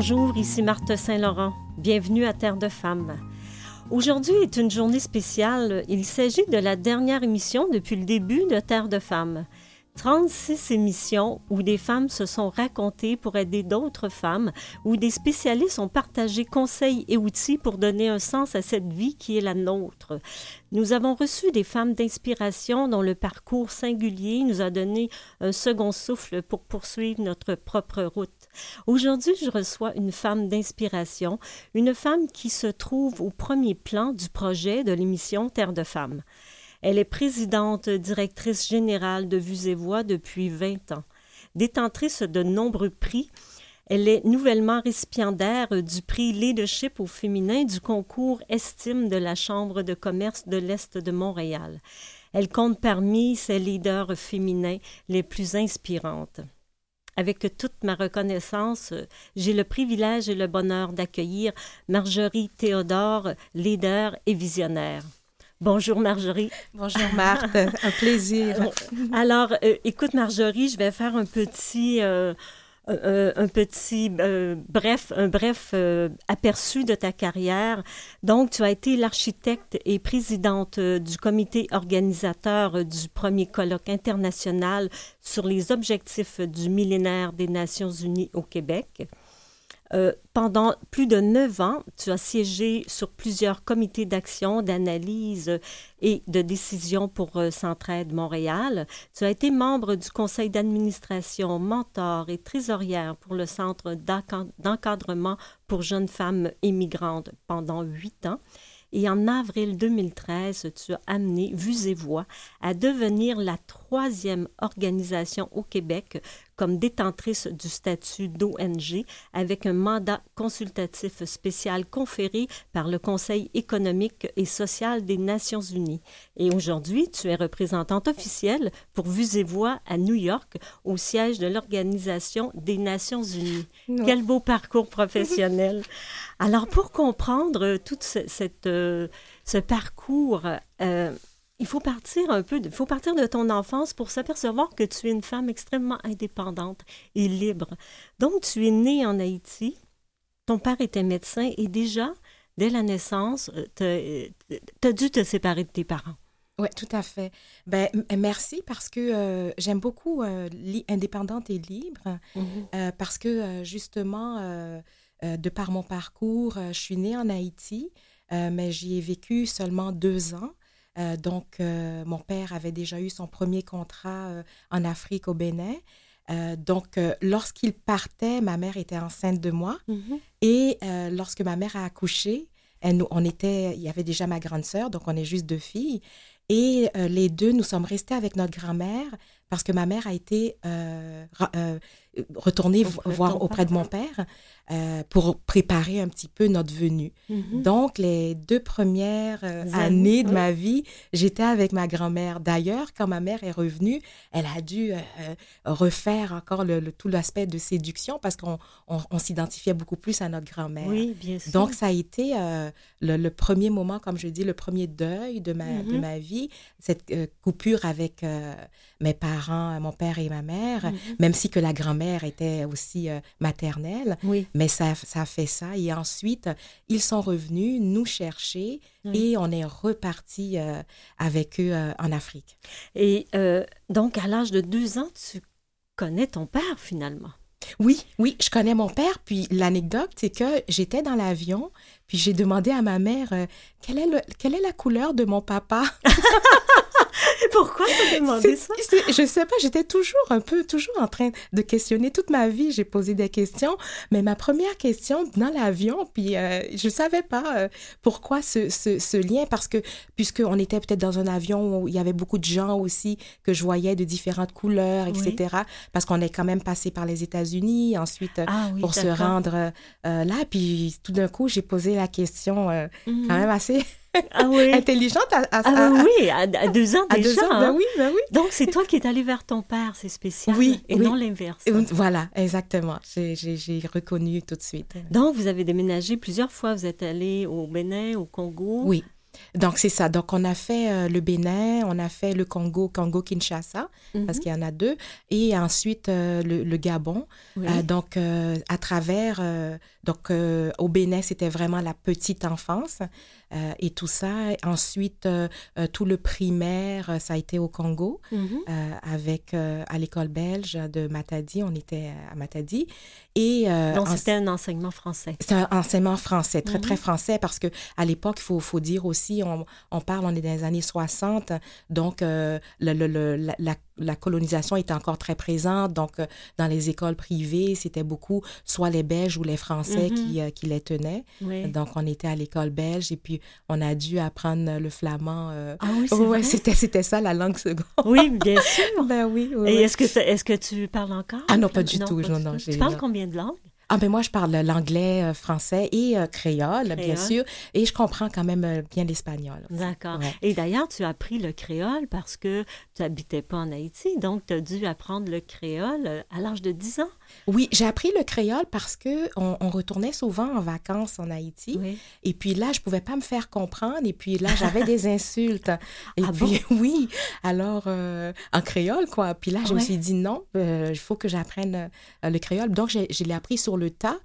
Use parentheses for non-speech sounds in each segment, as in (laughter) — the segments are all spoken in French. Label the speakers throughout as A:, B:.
A: Bonjour, ici Marthe Saint-Laurent. Bienvenue à Terre de Femmes. Aujourd'hui est une journée spéciale. Il s'agit de la dernière émission depuis le début de Terre de Femmes. 36 émissions où des femmes se sont racontées pour aider d'autres femmes, où des spécialistes ont partagé conseils et outils pour donner un sens à cette vie qui est la nôtre. Nous avons reçu des femmes d'inspiration dont le parcours singulier nous a donné un second souffle pour poursuivre notre propre route. Aujourd'hui, je reçois une femme d'inspiration, une femme qui se trouve au premier plan du projet de l'émission Terre de femmes. Elle est présidente directrice générale de Vues et Voix depuis 20 ans. Détentrice de nombreux prix, elle est nouvellement récipiendaire du prix Leadership au féminin du concours Estime de la Chambre de commerce de l'Est de Montréal. Elle compte parmi ses leaders féminins les plus inspirantes. Avec toute ma reconnaissance, j'ai le privilège et le bonheur d'accueillir Marjorie Théodore, leader et visionnaire. Bonjour Marjorie.
B: Bonjour Marthe, un plaisir. (laughs)
A: Alors, euh, écoute Marjorie, je vais faire un petit, euh, euh, un petit bref, un bref aperçu de ta carrière. Donc, tu as été l'architecte et présidente du comité organisateur du premier colloque international sur les objectifs du millénaire des Nations Unies au Québec. Euh, pendant plus de neuf ans, tu as siégé sur plusieurs comités d'action, d'analyse et de décision pour euh, Centraide Montréal. Tu as été membre du conseil d'administration, mentor et trésorière pour le Centre d'encadrement pour jeunes femmes immigrantes pendant huit ans. Et en avril 2013, tu as amené Vues et Voix à devenir la troisième organisation au Québec comme détentrice du statut d'ONG avec un mandat consultatif spécial conféré par le Conseil économique et social des Nations unies. Et aujourd'hui, tu es représentante officielle pour Vues et Voix à New York au siège de l'Organisation des Nations unies. Quel beau parcours professionnel. Alors, pour comprendre tout cette, euh, ce parcours, euh, il faut partir un peu, il faut partir de ton enfance pour s'apercevoir que tu es une femme extrêmement indépendante et libre. Donc, tu es née en Haïti, ton père était médecin et déjà, dès la naissance, euh, tu as, dû te séparer de tes parents.
B: Oui, tout à fait. Ben, merci parce que euh, j'aime beaucoup euh, indépendante et libre, mm-hmm. parce que justement, de par mon parcours, je suis née en Haïti, mais j'y ai vécu seulement deux ans. Euh, donc, euh, mon père avait déjà eu son premier contrat euh, en Afrique, au Bénin. donc, lorsqu'il partait, ma mère était enceinte de moi. Mm-hmm. Et lorsque ma mère a accouché, elle, on était, il y avait déjà ma grande sœur, donc on est juste deux filles. Et les deux, nous sommes restés avec notre grand-mère parce que ma mère a été retourner voir auprès de mon père euh, pour préparer un petit peu notre venue. Mm-hmm. Donc, les deux premières euh, années de ma vie, j'étais avec ma grand-mère. D'ailleurs, quand ma mère est revenue, elle a dû euh, refaire encore le, tout l'aspect de séduction parce qu'on on, s'identifiait beaucoup plus à notre grand-mère.
A: Oui, bien sûr.
B: Donc, ça a été le, premier moment, comme je dis, le premier deuil de ma, de mm-hmm. ma vie, cette coupure avec mes parents, mon père et ma mère, mm-hmm. même si que la grand-mère était aussi maternelle.
A: Oui.
B: Mais ça, ça a fait ça. Et ensuite, ils sont revenus nous chercher et on est reparti euh, avec eux euh, en Afrique.
A: Et donc, à l'âge de deux ans, tu connais ton père finalement?
B: Oui, oui, je connais mon père. Puis l'anecdote, c'est que j'étais dans l'avion, puis j'ai demandé à ma mère quelle, est le, quelle est la couleur de mon papa. (laughs) (laughs)
A: Pourquoi tu as demandé ça?
B: Je sais pas, j'étais toujours un peu, toujours en train de questionner. Toute ma vie, j'ai posé des questions, mais ma première question dans l'avion, puis euh, je savais pas euh, pourquoi ce, ce, ce, lien, parce que puisqu'on était peut-être dans un avion où il y avait beaucoup de gens aussi que je voyais de différentes couleurs, etc., parce qu'on est quand même passé par les États-Unis, ensuite
A: ah
B: pour se rendre euh, là, puis tout d'un coup, j'ai posé la question quand mhm. même assez ah oui. (laughs) intelligente à,
A: ah oui, à, deux ans déjà. Deux ans,
B: ben hein. oui, ben oui.
A: Donc, c'est toi qui es allé vers ton père, c'est spécial. Oui. Et non l'inverse.
B: Voilà, exactement. J'ai reconnu tout de suite.
A: Donc, vous avez déménagé plusieurs fois. Vous êtes allé au Bénin, au Congo.
B: Oui. Donc, c'est ça. Donc, on a fait euh, le Bénin, on a fait le Congo, Congo-Kinshasa, parce
A: Mhm.
B: qu'il y en a deux, et ensuite euh, le, le Gabon.
A: Oui.
B: Euh, donc, à travers, donc, au Bénin, c'était vraiment la petite enfance et tout ça. Ensuite, tout le primaire, ça a été au Congo,
A: Mhm.
B: avec, à l'école belge de Matadi. On était à Matadi. Et,
A: Donc,
B: en-
A: c'était un enseignement français.
B: c'est un enseignement français, très,
A: Mhm.
B: très français, parce que à l'époque, il faut, faut dire aussi, on, on parle, on est dans les années 60, donc euh, le, le- le- la, colonisation était encore très présente. Donc, euh, dans les écoles privées, c'était beaucoup soit les Belges ou les Français qui, euh, qui les tenaient.
A: Oui.
B: Donc, on était à l'école belge et puis on a dû apprendre le flamand. euh,
A: Ah oui, c'est
B: ouais, c'était, ça la langue seconde.
A: Oui, bien sûr. (laughs)
B: ben oui, oui.
A: Et
B: oui.
A: est-ce que, tu- est-ce que tu parles encore?
B: Ah non, pas du tout,
A: pas
B: non,
A: du
B: non,
A: tout. Tu parles combien de langues?
B: Ah, ben moi, je parle l'anglais, euh, français et euh, créole, bien sûr. Et je comprends quand même euh, bien l'espagnol.
A: D'accord.
B: Ouais.
A: Et d'ailleurs, tu as appris le créole parce que tu n'habitais pas en Haïti, donc tu as dû apprendre le créole euh, à l'âge de 10 ans.
B: Oui, j'ai appris le créole parce que on, on retournait souvent en vacances en Haïti.
A: Oui.
B: Et puis là, je pouvais pas me faire comprendre. Et puis là, j'avais des (laughs) insultes. Et
A: Ah
B: puis, (laughs) oui, alors, euh, en créole, quoi. Puis là, je me suis dit, non, euh, il faut que j'apprenne euh, le créole. Donc, je l'ai appris sur le tas.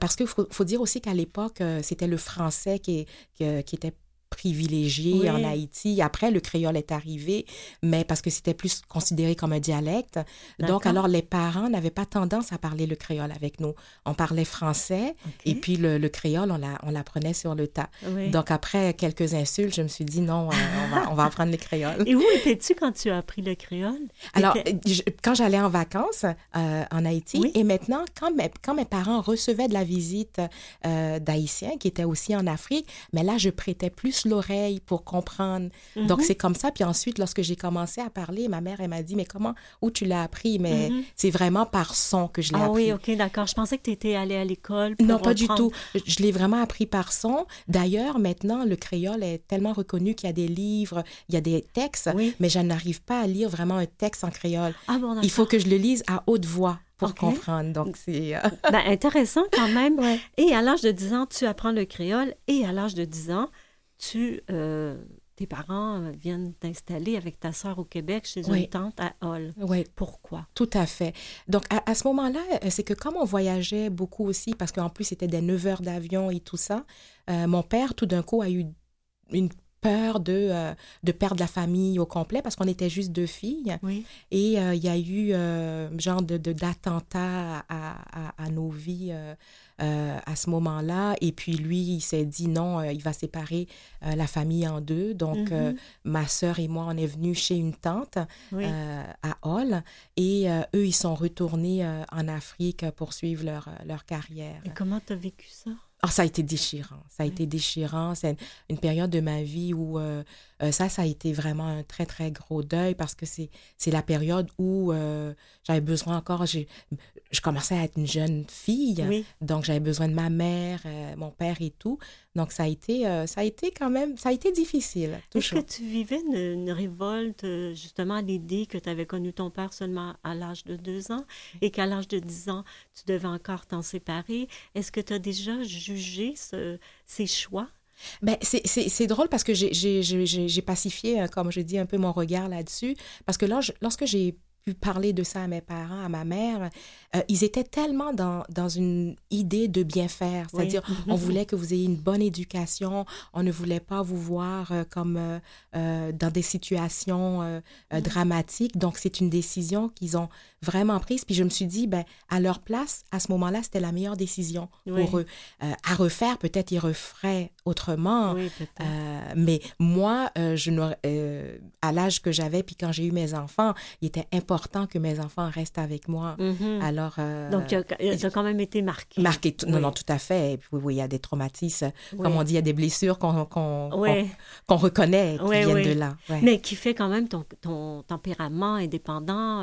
B: parce qu'il faut, faut dire aussi qu'à l'époque, c'était le français qui, qui, qui était privilégié
A: Oui.
B: en Haïti. Après, le créole est arrivé, mais parce que c'était plus considéré comme un dialecte. Donc, alors, les parents n'avaient pas tendance à parler le créole avec nous. On parlait français et puis le, le créole, on la- on l'apprenait sur le tas.
A: Oui.
B: Donc, après quelques insultes, je me suis dit non, euh, on, va, on va apprendre le créole.
A: Et où étais-tu quand tu as appris le créole?
B: Alors, euh, je- quand j'allais en vacances euh, en Haïti,
A: Oui.
B: et maintenant, quand mes, quand mes parents recevaient de la visite euh, d'Haïtiens qui étaient aussi en Afrique, mais là, je prêtais plus l'oreille pour comprendre. Donc,
A: Mhm.
B: c'est comme ça. Puis ensuite, lorsque j'ai commencé à parler, ma mère, elle m'a dit, mais comment, où tu l'as appris? Mais
A: Mhm.
B: c'est vraiment par son que je l'ai
A: Ah
B: appris.
A: oui, OK, d'accord. Je pensais que tu étais allée à l'école.
B: Non, pas du tout. Je l'ai vraiment appris par son. D'ailleurs, maintenant, le créole est tellement reconnu qu'il y a des livres, il y a des textes,
A: Oui.
B: mais je n'arrive pas à lire vraiment un texte en créole.
A: Ah bon,
B: Il faut que je le lise à haute voix pour comprendre. Donc, c'est... euh,
A: Ben, intéressant quand même. (laughs)
B: Ouais.
A: Et à l'âge de 10 ans, tu apprends le créole et à l'âge de 10 ans, tu, euh, tes parents viennent t'installer avec ta sœur au Québec chez
B: Oui.
A: une tante à Hall.
B: Ouais,
A: Pourquoi?
B: tout à fait. Donc, à, à ce moment-là, euh, c'est que comme on voyageait beaucoup aussi, parce qu'en plus, c'était des 9 heures d'avion et tout ça, euh, mon père, tout d'un coup, a eu une peur de, euh, de perdre la famille au complet parce qu'on était juste deux filles.
A: Oui.
B: Et euh, il y a eu euh, genre de, d'attentat à, à, à nos vies euh, à ce moment-là. Et puis lui, il s'est dit non, il va séparer la famille en deux. Donc,
A: Mhm.
B: euh, ma sœur et moi, on est venus chez une tante
A: Oui.
B: à Hall. Et eux, ils sont retournés en Afrique pour suivre leur, leur carrière.
A: Et comment tu as vécu ça?
B: Ah, ça a été déchirant. Ça a été déchirant. C'est une, une période de ma vie où euh, euh, ça, ça a été vraiment un très, très gros deuil parce que c'est, la période où euh, j'avais besoin encore, je commençais à être une jeune fille.
A: Oui.
B: Donc, j'avais besoin de ma mère, euh, mon père et tout. Donc, ça a été, ça a été quand même, ça a été difficile.
A: Est-ce que tu vivais une, une révolte justement à l'idée que tu avais connu ton père seulement à l'âge de 2 ans et qu'à l'âge de 10 ans, tu devais encore t'en séparer? Est-ce que tu as déjà jugé ce- ces choix?
B: Ben, c'est, drôle parce que j'ai, pacifié, euh, comme je dis, un peu mon regard là-dessus. Parce que là, je- lorsque j'ai pu parler de ça à mes parents, à ma mère, euh, ils étaient tellement dans, dans une idée de bien faire.
A: Oui.
B: C'est-à-dire, (laughs) on voulait que vous ayez une bonne éducation. On ne voulait pas vous voir euh, comme euh, dans des situations euh, dramatiques. Donc, c'est une décision qu'ils ont vraiment prise. Puis je me suis dit, ben, à leur place, à ce moment-là, c'était la meilleure décision
A: Oui.
B: pour eux. Euh, à refaire, peut-être ils referaient autrement.
A: Oui.
B: Euh, mais moi, euh, je euh, à l'âge que j'avais, puis quand j'ai eu mes enfants, il était important que mes enfants restent avec moi.
A: Mhm.
B: Alors, euh,
A: Donc, tu as quand même été marqué.
B: marqué, tout- non, non, tout à fait. Et puis, oui, il y a des traumatismes. Comme on dit, il y a des blessures qu'on qu'on- qu'on reconnaît, qui viennent de là. Ouais.
A: Mais qui fait quand même ton, ton tempérament indépendant,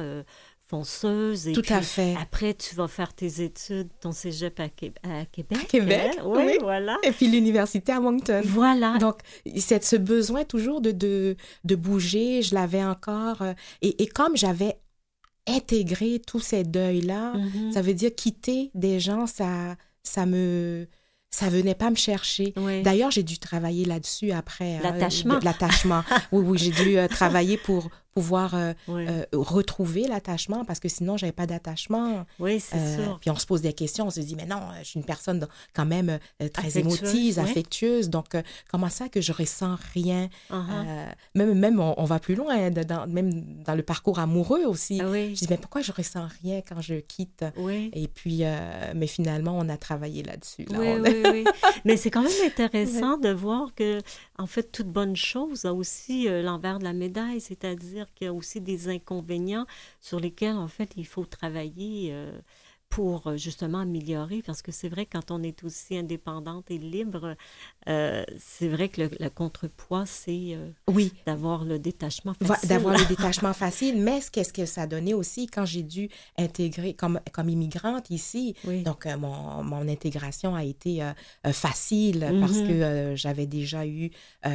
A: euh. Et
B: Tout à fait.
A: Après, tu vas faire tes études, ton cégep à, Qué- à Québec.
B: À Québec,
A: hein? Oui,
B: oui.
A: voilà.
B: Et puis l'université à Moncton.
A: Voilà.
B: Donc, c'est ce besoin toujours de, de, de bouger, je l'avais encore. euh, Et, et comme j'avais intégré tous ces deuils-là,
A: Mhm.
B: ça veut dire quitter des gens, ça, ça me...
C: ça venait pas me chercher. D'ailleurs, j'ai dû travailler là-dessus après.
A: Hein, l'attachement.
C: L'attachement. (laughs) oui, oui, j'ai dû travailler pour pouvoir euh, euh, retrouver l'attachement parce que sinon, j'avais pas d'attachement.
A: Oui, c'est euh, sûr.
C: Puis on se pose des questions, on se dit, mais non, je suis une personne quand même très émotive, affectueuse. Donc, comment ça que je ressens rien? Uh-huh. même, même on, va plus loin, dans, même dans le parcours amoureux aussi. Ah je dis, mais pourquoi je ressens rien quand je quitte? Et puis, mais finalement, on a travaillé là-dessus.
A: oui, oui, oui. (laughs) mais c'est quand même intéressant de voir que, en fait, toute bonne chose a aussi l'envers de la médaille, c'est-à-dire qu'il y a aussi des inconvénients sur lesquels, en fait, il faut travailler. Euh, pour euh, justement améliorer, parce que c'est vrai, quand on est aussi indépendante et libre, euh, c'est vrai que le, contrepoids, c'est euh,
C: oui.
A: d'avoir le détachement facile.
C: D'avoir le (laughs) détachement facile, mais qu'est-ce que ça a donné aussi quand j'ai dû intégrer comme, comme immigrante ici. Donc, mon, mon, intégration a été facile parce mm-hmm. que j'avais déjà eu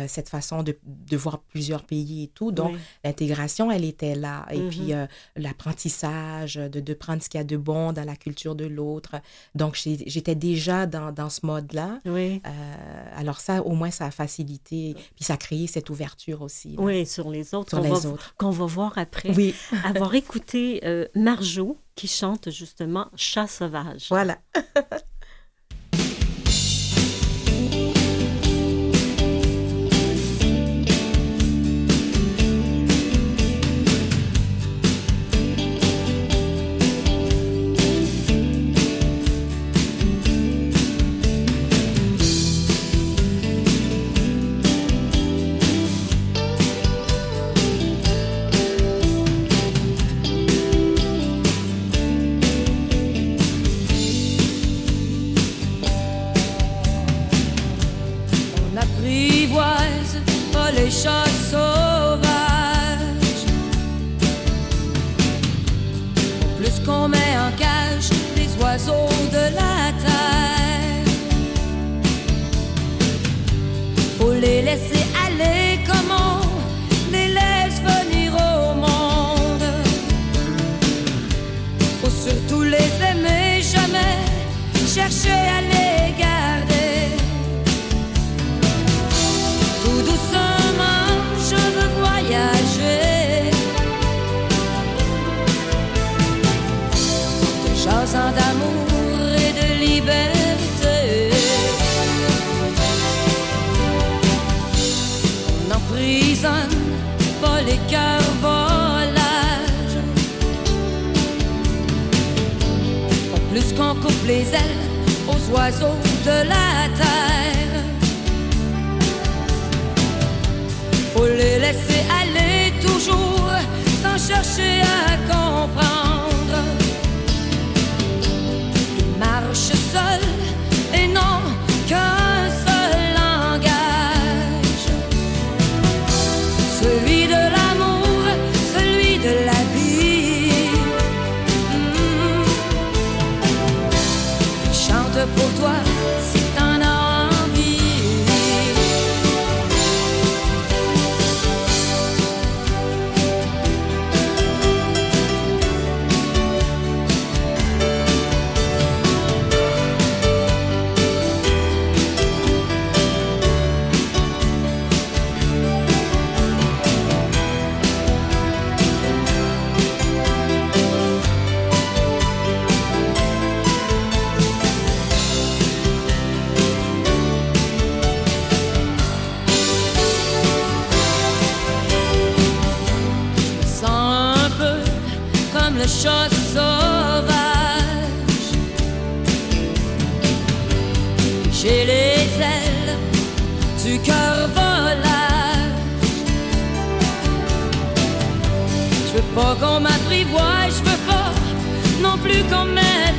C: cette façon de, de, voir plusieurs pays et tout. Donc, l'intégration, elle était là. Et puis, mm-hmm. l'apprentissage, de, de prendre ce qu'il y a de bon dans la culture de l'autre. Donc, j'étais déjà dans, dans ce mode-là.
A: Oui.
C: Euh, alors ça, au moins, ça a facilité, puis ça a créé cette ouverture aussi.
A: Oui, sur les autres.
C: Sur les autres.
A: Qu'on va voir après.
C: Oui. (laughs)
A: Avoir écouté euh, Marjo qui chante justement Chat sauvage.
C: Voilà.
B: (laughs)
C: les laisser aller comment les laisse venir au monde? Faut surtout les aimer jamais, chercher à les les ailes aux oiseaux de la terre. Faut les laisser aller toujours sans chercher à chat sauvage. J'ai les ailes du cœur volage. Je veux pas qu'on m'apprivoie, je veux pas non plus qu'on m'aime.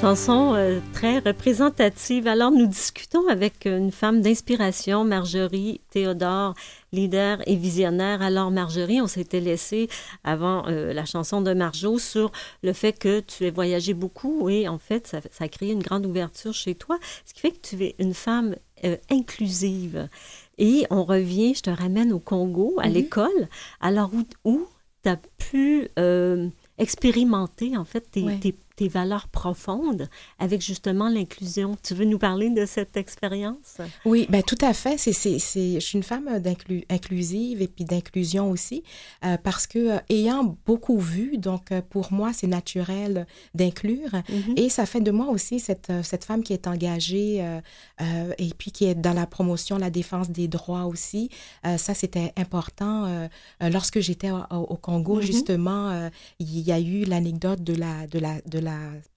A: Chanson euh, très représentative. Alors, nous discutons avec une femme d'inspiration, Marjorie Théodore, leader et visionnaire. Alors, Marjorie, on s'était laissé avant euh, la chanson de Marjo sur le fait que tu as voyagé beaucoup et en fait, ça, a créé une grande ouverture chez toi, ce qui fait que tu es une femme euh, inclusive. Et on revient, je te ramène au Congo, à mm-hmm. l'école. Alors, où, où tu as pu expérimenter, en fait, tes, tes tes valeurs profondes avec justement l'inclusion. Tu veux nous parler de cette expérience?
B: Oui, ben tout à fait. C'est, c'est, c'est, je suis une femme inclusive et puis d'inclusion aussi euh, parce que euh, ayant beaucoup vu, donc euh, pour moi, c'est naturel d'inclure mm-hmm. et ça fait de moi aussi cette, cette femme qui est engagée et puis qui est dans la promotion, la défense des droits aussi. ça, c'était important. lorsque j'étais au, Congo, mm-hmm. justement, il y a eu l'anecdote de la, de la, de la la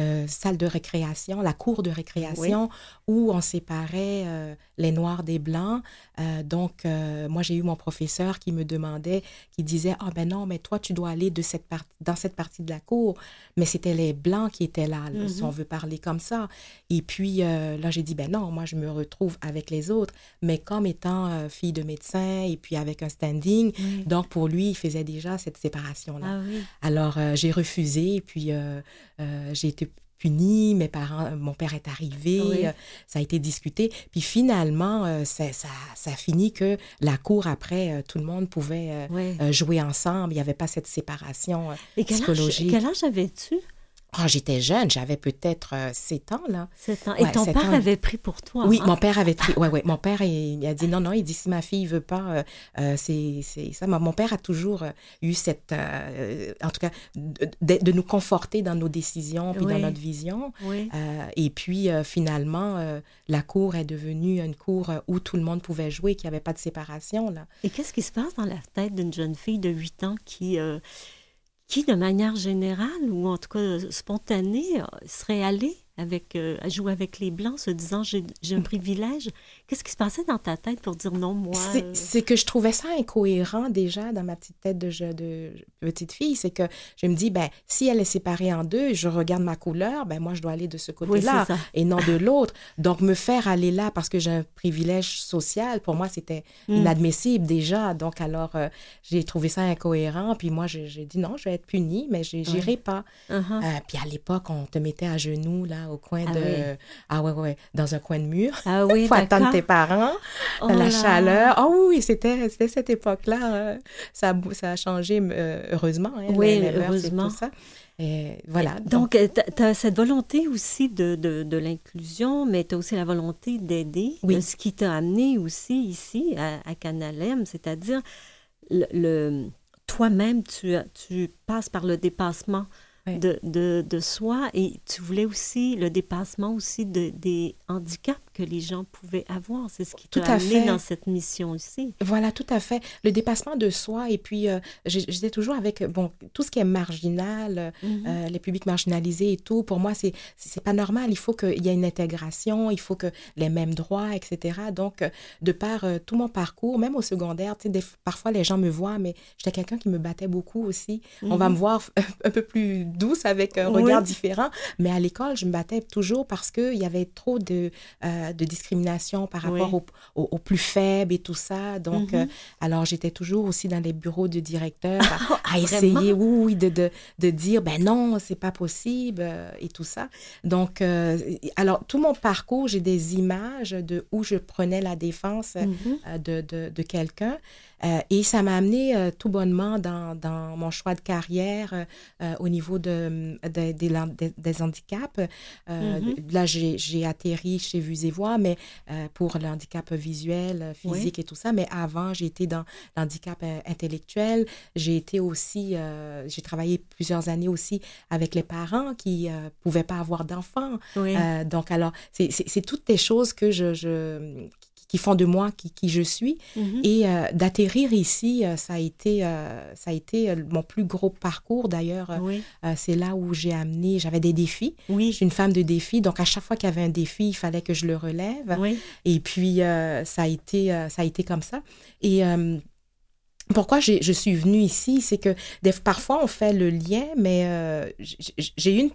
B: euh, salle de récréation, la cour de récréation, où on séparait euh, les noirs des blancs. Euh, donc, moi, j'ai eu mon professeur qui me demandait, qui disait, ah ben non, mais toi, tu dois aller de cette dans cette partie de la cour. Mais c'était les blancs qui étaient là, si on mm-hmm. veut parler comme ça. Et puis, là, j'ai dit, ben non, moi, je me retrouve avec les autres, mais comme étant fille de médecin et puis avec un standing. Donc, pour lui, il faisait déjà cette séparation-là. Ah Alors, j'ai refusé et puis euh, j'ai été punie, mes parents, mon père est arrivé, euh, ça a été discuté. Puis finalement, euh, ça, ça, ça, a fini que la cour, après, tout le monde pouvait jouer ensemble. Il n'y avait pas cette séparation Et psychologique.
A: quel âge avais-tu?
B: Oh, j'étais jeune, j'avais peut-être 7 ans, là.
A: 7 ans. Et ton père avait pris pour toi.
B: Oui, hein? mon père avait pris. Oui, oui. Mon père, il, a dit non, non, il dit si ma fille ne veut pas, euh, euh, c'est ça. Mon père a toujours euh, eu cette. en tout cas, de, nous conforter dans nos décisions puis dans notre vision. Oui. et puis, finalement, la cour est devenue une cour où tout le monde pouvait jouer, qu'il n'y avait pas de séparation, là.
A: Et qu'est-ce qui se passe dans la tête d'une jeune fille de 8 ans qui qui, de manière générale, ou en tout cas spontanée, serait allée avec, euh, jouer avec les Blancs, se disant j'ai un privilège. Qu'est-ce qui se passait dans ta tête pour dire non, moi?
B: C'est euh, que je trouvais ça incohérent déjà dans ma petite tête de, de petite fille. C'est que je me dis, ben, si elle est séparée en deux, je regarde ma couleur, ben, moi, je dois aller de ce côté-là et non de l'autre. Donc, me faire aller là parce que j'ai un privilège social, pour moi, c'était hmm. inadmissible déjà. Donc, alors, euh, j'ai trouvé ça incohérent. Puis moi, j'ai dit non, je vais être punie, mais je n'irai pas. Uh-huh. puis à l'époque, on te mettait à genoux, là, au coin ah de. Ah ouais, ouais, dans un coin de mur.
A: Ah oui, (laughs) Faut
B: attendre tes parents, oh la chaleur. Ah oui, c'était cette époque-là. Hein. Ça, ça a changé, euh, heureusement. Hein,
A: oui, heureusement. ça.
B: Et voilà.
A: Donc, euh, tu as cette volonté aussi de, de, de l'inclusion, mais tu as aussi la volonté d'aider. Oui. Ce qui t'a amené aussi ici à, à Canalem, c'est-à-dire le, le toi-même, tu, tu passes par le dépassement de, de, de, soi et tu voulais aussi le dépassement aussi de, des handicaps que les gens pouvaient avoir. C'est ce qui t'a amené dans cette mission aussi.
B: Voilà, tout à fait. Le dépassement de soi et puis euh, j'étais toujours avec bon tout ce qui est marginal, euh, mm-hmm. euh, les publics marginalisés et tout. Pour moi, c'est c'est pas normal. Il faut qu'il y ait une intégration, il faut que les mêmes droits, etc. Donc, de par tout mon parcours, même au secondaire, sais, parfois les gens me voient, mais j'étais quelqu'un qui me battait beaucoup aussi. On va mm-hmm. me voir (laughs) un peu plus douce avec un regard différent. Mais à l'école, je me battais toujours parce qu'il y avait trop de, euh, de discrimination par rapport aux, plus faibles et tout ça. Donc, euh, mhm. alors j'étais toujours aussi dans les bureaux de directeur à, (laughs) ah, essayer, oui, de, de, de, dire, ben non, c'est pas possible euh, et tout ça. Donc, alors, tout mon parcours, j'ai des images de où je prenais la défense mhm. de, de, de quelqu'un. Euh, et ça m'a amené euh, tout bonnement dans, dans, mon choix de carrière euh, au niveau de, des handicaps. Mm-hmm. Là, j'ai atterri chez Vues et Voix, mais pour le handicap visuel, physique et tout ça. Mais avant, j'ai été dans l'handicap intellectuel. J'ai été aussi, j'ai travaillé plusieurs années aussi avec les parents qui ne pouvaient pas avoir d'enfants. donc, alors, c'est toutes des choses que je, je qui font de moi qui, qui je suis. Mm-hmm. Et euh, d'atterrir ici, euh, ça a été, euh, ça a été mon plus gros parcours. D'ailleurs, c'est là où j'ai amené, j'avais des défis. Oui. Je suis une femme de défis, donc à chaque fois qu'il y avait un défi, il fallait que je le relève. Oui. Et puis, ça, a été, ça a été comme ça. Et pourquoi je suis venue ici, c'est que des, parfois on fait le lien, mais j'ai une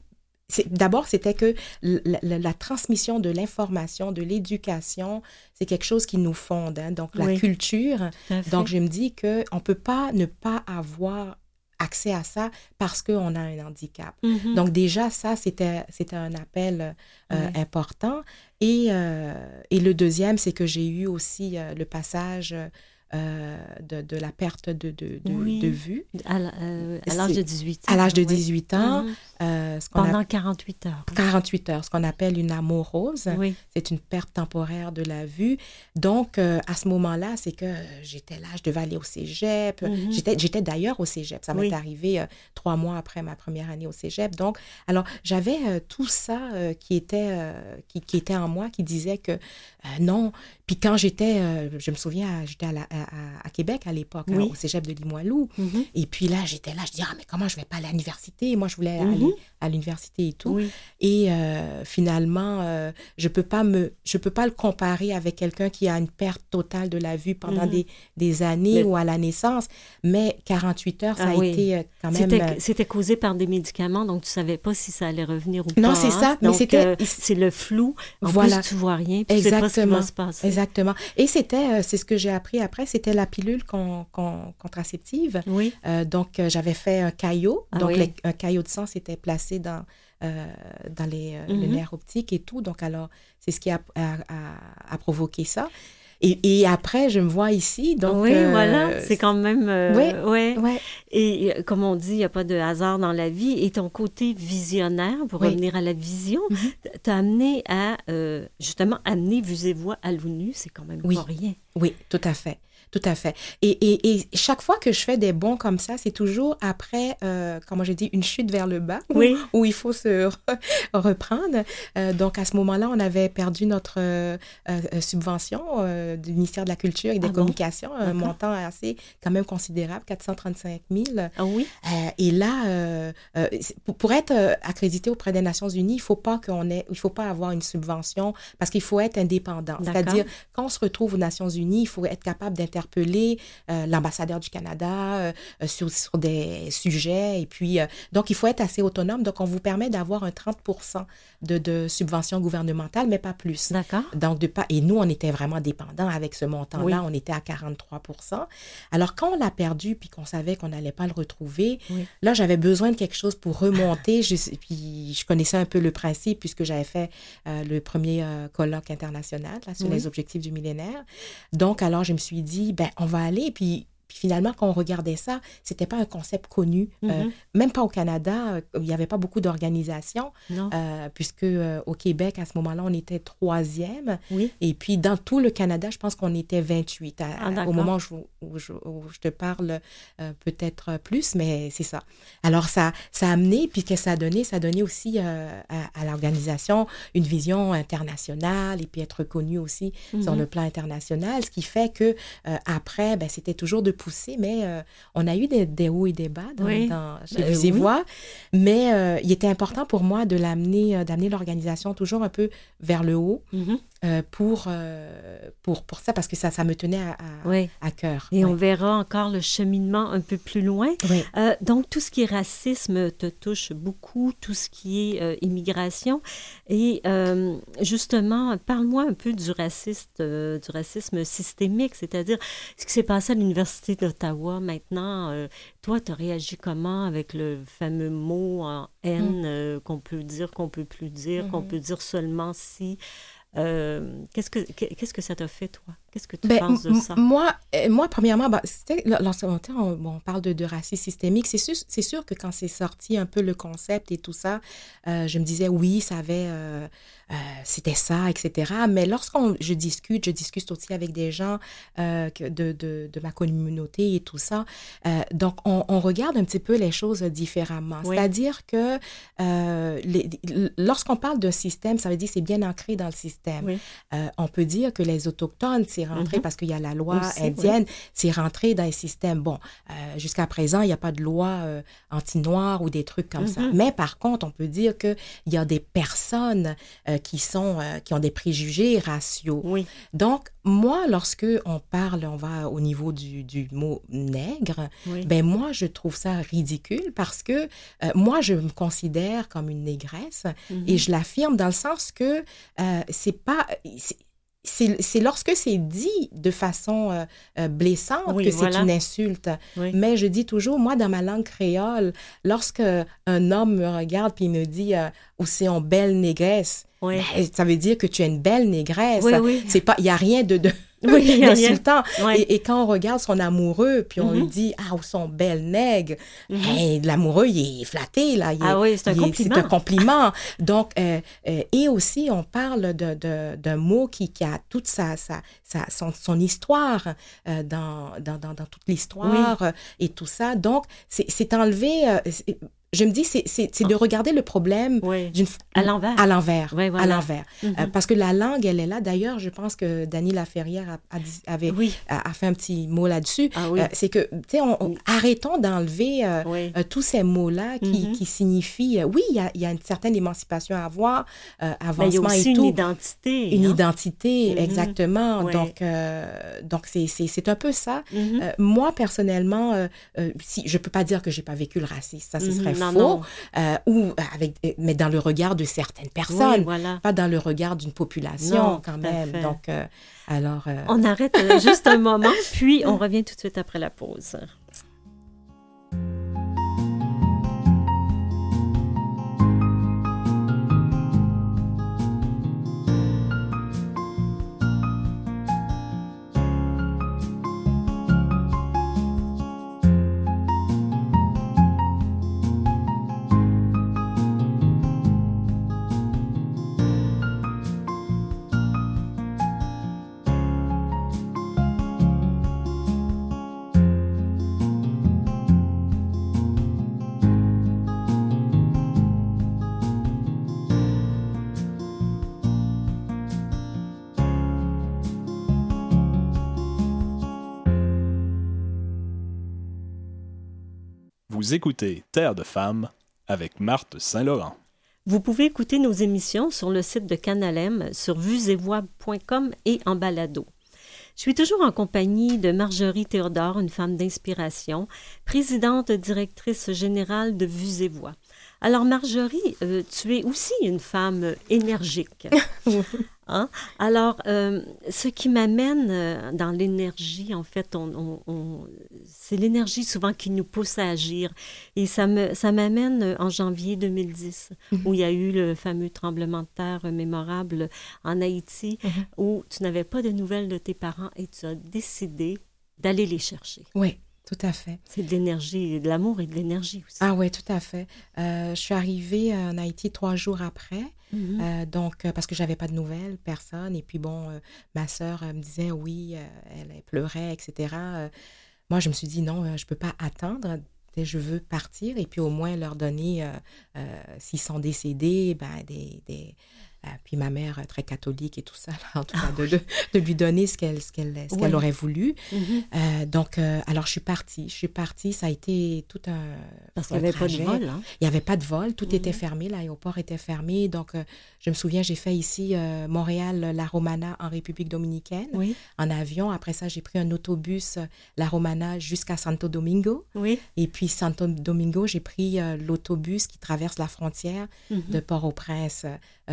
B: d'abord, c'était que la, transmission de l'information, de l'éducation, c'est quelque chose qui nous fonde. Hein. donc, la culture. Donc, je me dis qu'on ne peut pas ne pas avoir accès à ça parce qu'on a un handicap. Mm-hmm. Donc déjà, ça, c'était un appel euh, important. Et, euh, et, le deuxième, c'est que j'ai eu aussi euh, le passage euh, de, de, la perte de, de, de, vue.
A: À l'âge de 18 ans.
B: À l'âge de 18 ans. Mm-hmm.
A: Euh, Pendant 48 heures.
B: 48 heures, ce qu'on appelle une amorose. Oui. C'est une perte temporaire de la vue. Donc, euh, à ce moment-là, c'est que j'étais là, je devais aller au cégep. Mm-hmm. J'étais d'ailleurs au cégep. Ça m'est arrivé trois mois après ma première année au cégep. Donc, alors, j'avais tout ça qui, était, qui, qui, était en moi, qui disait que non. Puis quand j'étais, je me souviens, j'étais à, Québec à l'époque, hein, au cégep de Limoilou. Mm-hmm. Et puis là, j'étais là, je dis, ah, mais comment je vais pas à l'université? Moi, je voulais mm-hmm. aller à l'université et tout. Et euh, finalement, euh, je peux pas me, je peux pas le comparer avec quelqu'un qui a une perte totale de la vue pendant mm-hmm. des, des, années ou à la naissance. Mais 48 heures, ça a ah été euh, quand même.
A: C'était causé par des médicaments, donc tu savais pas si ça allait revenir ou
B: pas. Non, c'est
A: hein.
B: ça.
A: mais c'était. c'est le flou. En voilà. plus, tu vois rien. Exactement. Ce qui va se passer.
B: Exactement. Et c'était, c'est ce que j'ai appris après, c'était la pilule contraceptive. Oui. donc, j'avais fait un caillot. Ah donc, un caillot de sang s'était placé dans, euh, dans les, euh, mm-hmm. nerfs optiques et tout. Donc, alors, c'est ce qui a, a, provoqué ça. Et, et, après, je me vois ici. Donc,
A: oui, voilà, euh, c'est quand même. oui, ouais. Et comme on dit, il n'y a pas de hasard dans la vie. Et ton côté visionnaire, pour revenir à la vision, mm-hmm. t'a amené à, justement, amener Vues et Voix à l'ONU. C'est quand même pas rien.
B: Oui, tout à fait. Tout à fait. Et, et, et, chaque fois que je fais des bons comme ça, c'est toujours après, euh, comment j'ai dit, une chute vers le bas, oui. où, il faut se reprendre. Euh, donc, à ce moment-là, on avait perdu notre euh, euh, subvention du ministère de la Culture et des ah Communications, un montant assez quand même considérable, 435 000.
A: Ah oui?
B: et là, pour, pour, être accrédité auprès des Nations Unies, il faut pas qu'on ait, il faut pas avoir une subvention parce qu'il faut être indépendant. C'est-à-dire, quand on se retrouve aux Nations Unies, il faut être capable d'intervenir euh, l'ambassadeur du Canada euh, euh, sur, sur, des sujets. Et puis, donc, il faut être assez autonome. Donc, on vous permet d'avoir un 30 de, de subvention gouvernementale, mais pas plus.
A: D'accord.
B: Donc, de pas, et nous, on était vraiment dépendants avec ce montant-là. On était à 43 Alors, quand on l'a perdu, puis qu'on savait qu'on n'allait pas le retrouver, là, j'avais besoin de quelque chose pour remonter. je, puis, je connaissais un peu le principe puisque j'avais fait le premier colloque international là, sur les objectifs du millénaire. Donc, alors, je me suis dit, ben, on va aller. Puis finalement, quand on regardait ça, c'était pas un concept connu, euh, mm-hmm. même pas au Canada, euh, il n'y avait pas beaucoup d'organisations, euh, puisque au Québec, à ce moment-là, on était troisième. Oui. Et puis, dans tout le Canada, je pense qu'on était 28 ah, au moment où je, te parle, peut-être plus, mais c'est ça. Alors, ça, ça a amené, puis que ça a donné, ça a donné aussi à, l'organisation une vision internationale et puis être connu aussi sur mm-hmm. le plan international, ce qui fait que après, ben, c'était toujours de poussé, mais euh, on a eu des, hauts et des bas dans, chez ben Voix. Mais euh, il était important pour moi de l'amener, euh, d'amener l'organisation toujours un peu vers le haut. Mm-hmm. Pour, euh, pour, pour ça, parce que ça, ça me tenait à, à, cœur.
A: Et on verra encore le cheminement un peu plus loin. Euh, donc, tout ce qui est racisme te touche beaucoup, tout ce qui est immigration. Et justement, parle-moi un peu du, raciste, du racisme systémique, c'est-à-dire ce qui s'est passé à l'Université d'Ottawa maintenant. toi, tu as réagi comment avec le fameux mot en haine mm. qu'on peut dire, qu'on peut plus dire, qu'on mm-hmm. peut dire seulement si... Euh, qu'est-ce, que, qu'est-ce que ça t'a fait, toi? Qu'est-ce que tu ben, penses de ça?
B: Moi, euh, moi premièrement, bah, c'était, lorsqu'on on, on parle de, de, racisme systémique, c'est sûr, que quand c'est sorti un peu le concept et tout ça, euh, je me disais, oui, ça avait... c'était ça, etc. Mais lorsqu'on je discute, je discute aussi avec des gens de, de, de, ma communauté et tout ça, donc on, on, regarde un petit peu les choses différemment. C'est-à-dire que lorsqu'on parle d'un système, ça veut dire que c'est bien ancré dans le système. Euh, on peut dire que les Autochtones, c'est c'est rentré parce qu'il y a la loi indienne, c'est rentré dans les systèmes. Bon, jusqu'à présent, il n'y a pas de loi anti-noir ou des trucs comme ça. Mais par contre, on peut dire qu'il y a des personnes qui, sont, qui ont des préjugés raciaux.
A: Oui.
B: Donc, moi, lorsque on parle, on va au niveau du, du mot nègre, ben moi, je trouve ça ridicule parce que euh, moi, je me considère comme une négresse et mhm. je l'affirme dans le sens que euh, c'est pas c'est lorsque c'est dit de façon euh, euh, blessante que c'est une insulte. Mais je dis toujours, moi, dans ma langue créole, lorsque un homme me regarde puis me dit euh, ou c'est une belle négresse, ben, ça veut dire que tu es une belle négresse. C'est pas, il y a rien de (laughs) oui, insultant. Et, et, quand on regarde son amoureux, puis on lui mm-hmm. dit Ah, où sont belles nègres, mm-hmm. l'amoureux, il est flatté, là.
A: ah oui, c'est un, compliment.
B: C'est un compliment. (laughs) Donc, euh, euh, et aussi, on parle d'un de, de, mot qui, qui, a toute sa, sa, sa son, son, histoire euh, dans, dans, dans, dans, toute l'histoire et tout ça. Donc, c'est enlevé je me dis, c'est de regarder le problème
A: à l'envers.
B: À l'envers. À l'envers. Mm-hmm. Euh, parce que la langue, elle est là. D'ailleurs, je pense que Dany Laferrière a, a, avait, a, fait un petit mot là-dessus. Ah euh, c'est que, tu sais, arrêtons d'enlever euh, tous ces mots-là qui, qui, signifient, oui, il y a, y a, une certaine émancipation à avoir, avancement il y a aussi et
A: tout. une identité.
B: Une hein. identité, mm-hmm. exactement. Donc, donc c'est un peu ça. moi, personnellement, si, je ne peux pas dire que je n'ai pas vécu le racisme. Ça, ce serait faux, euh, ou avec, mais dans le regard de certaines personnes, pas dans le regard d'une population quand même. Donc, euh, alors. Euh,
A: on arrête juste un moment, puis on revient tout de suite après la pause.
D: Vous écoutez Terre de femmes avec Marthe Saint-Laurent.
A: Vous pouvez écouter nos émissions sur le site de Canalem, sur vuesetvoix.com et en balado. Je suis toujours en compagnie de Marjorie Théodore, une femme d'inspiration, présidente directrice générale de Vues et Voix. Alors Marjorie, euh, tu es aussi une femme énergique. (laughs) Hein? Alors, euh, ce qui m'amène euh, dans l'énergie, en fait, on, c'est l'énergie souvent qui nous pousse à agir. Et ça, me, ça m'amène en janvier 2010, mm-hmm. où il y a eu le fameux tremblement de terre mémorable en Haïti, mm-hmm. où tu n'avais pas de nouvelles de tes parents et tu as décidé d'aller les chercher.
B: Oui. Tout à fait.
A: C'est de l'énergie, de l'amour et de l'énergie aussi.
B: Ah oui, tout à fait. Euh, je suis arrivée en Haïti trois jours après, mm-hmm. euh, donc euh, parce que j'avais pas de nouvelles, personne. Et puis bon, ma sœur me disait oui, elle, pleurait, etc. moi, je me suis dit non, je peux pas attendre. Je veux partir et puis au moins leur donner, s'ils sont décédés, ben, des, des puis ma mère, euh, très catholique et tout ça, en tout cas, de, de, lui donner ce qu'elle qu'elle qu'elle aurait voulu. Mm-hmm. Euh, donc, alors, je suis partie. Je suis partie. Ça a été tout un.
A: Parce qu'il n'y avait pas de vol. Hein?
B: Il n'y avait pas de vol. Tout était mm-hmm. fermé. L'aéroport était fermé. Donc, je me souviens, j'ai fait ici Montréal-La Romana en République dominicaine
A: oui.
B: en avion. Après ça, j'ai pris un autobus La Romana jusqu'à Santo Domingo.
A: Oui.
B: Et puis, Santo Domingo, j'ai pris l'autobus qui traverse la frontière mm-hmm. de Port-au-Prince.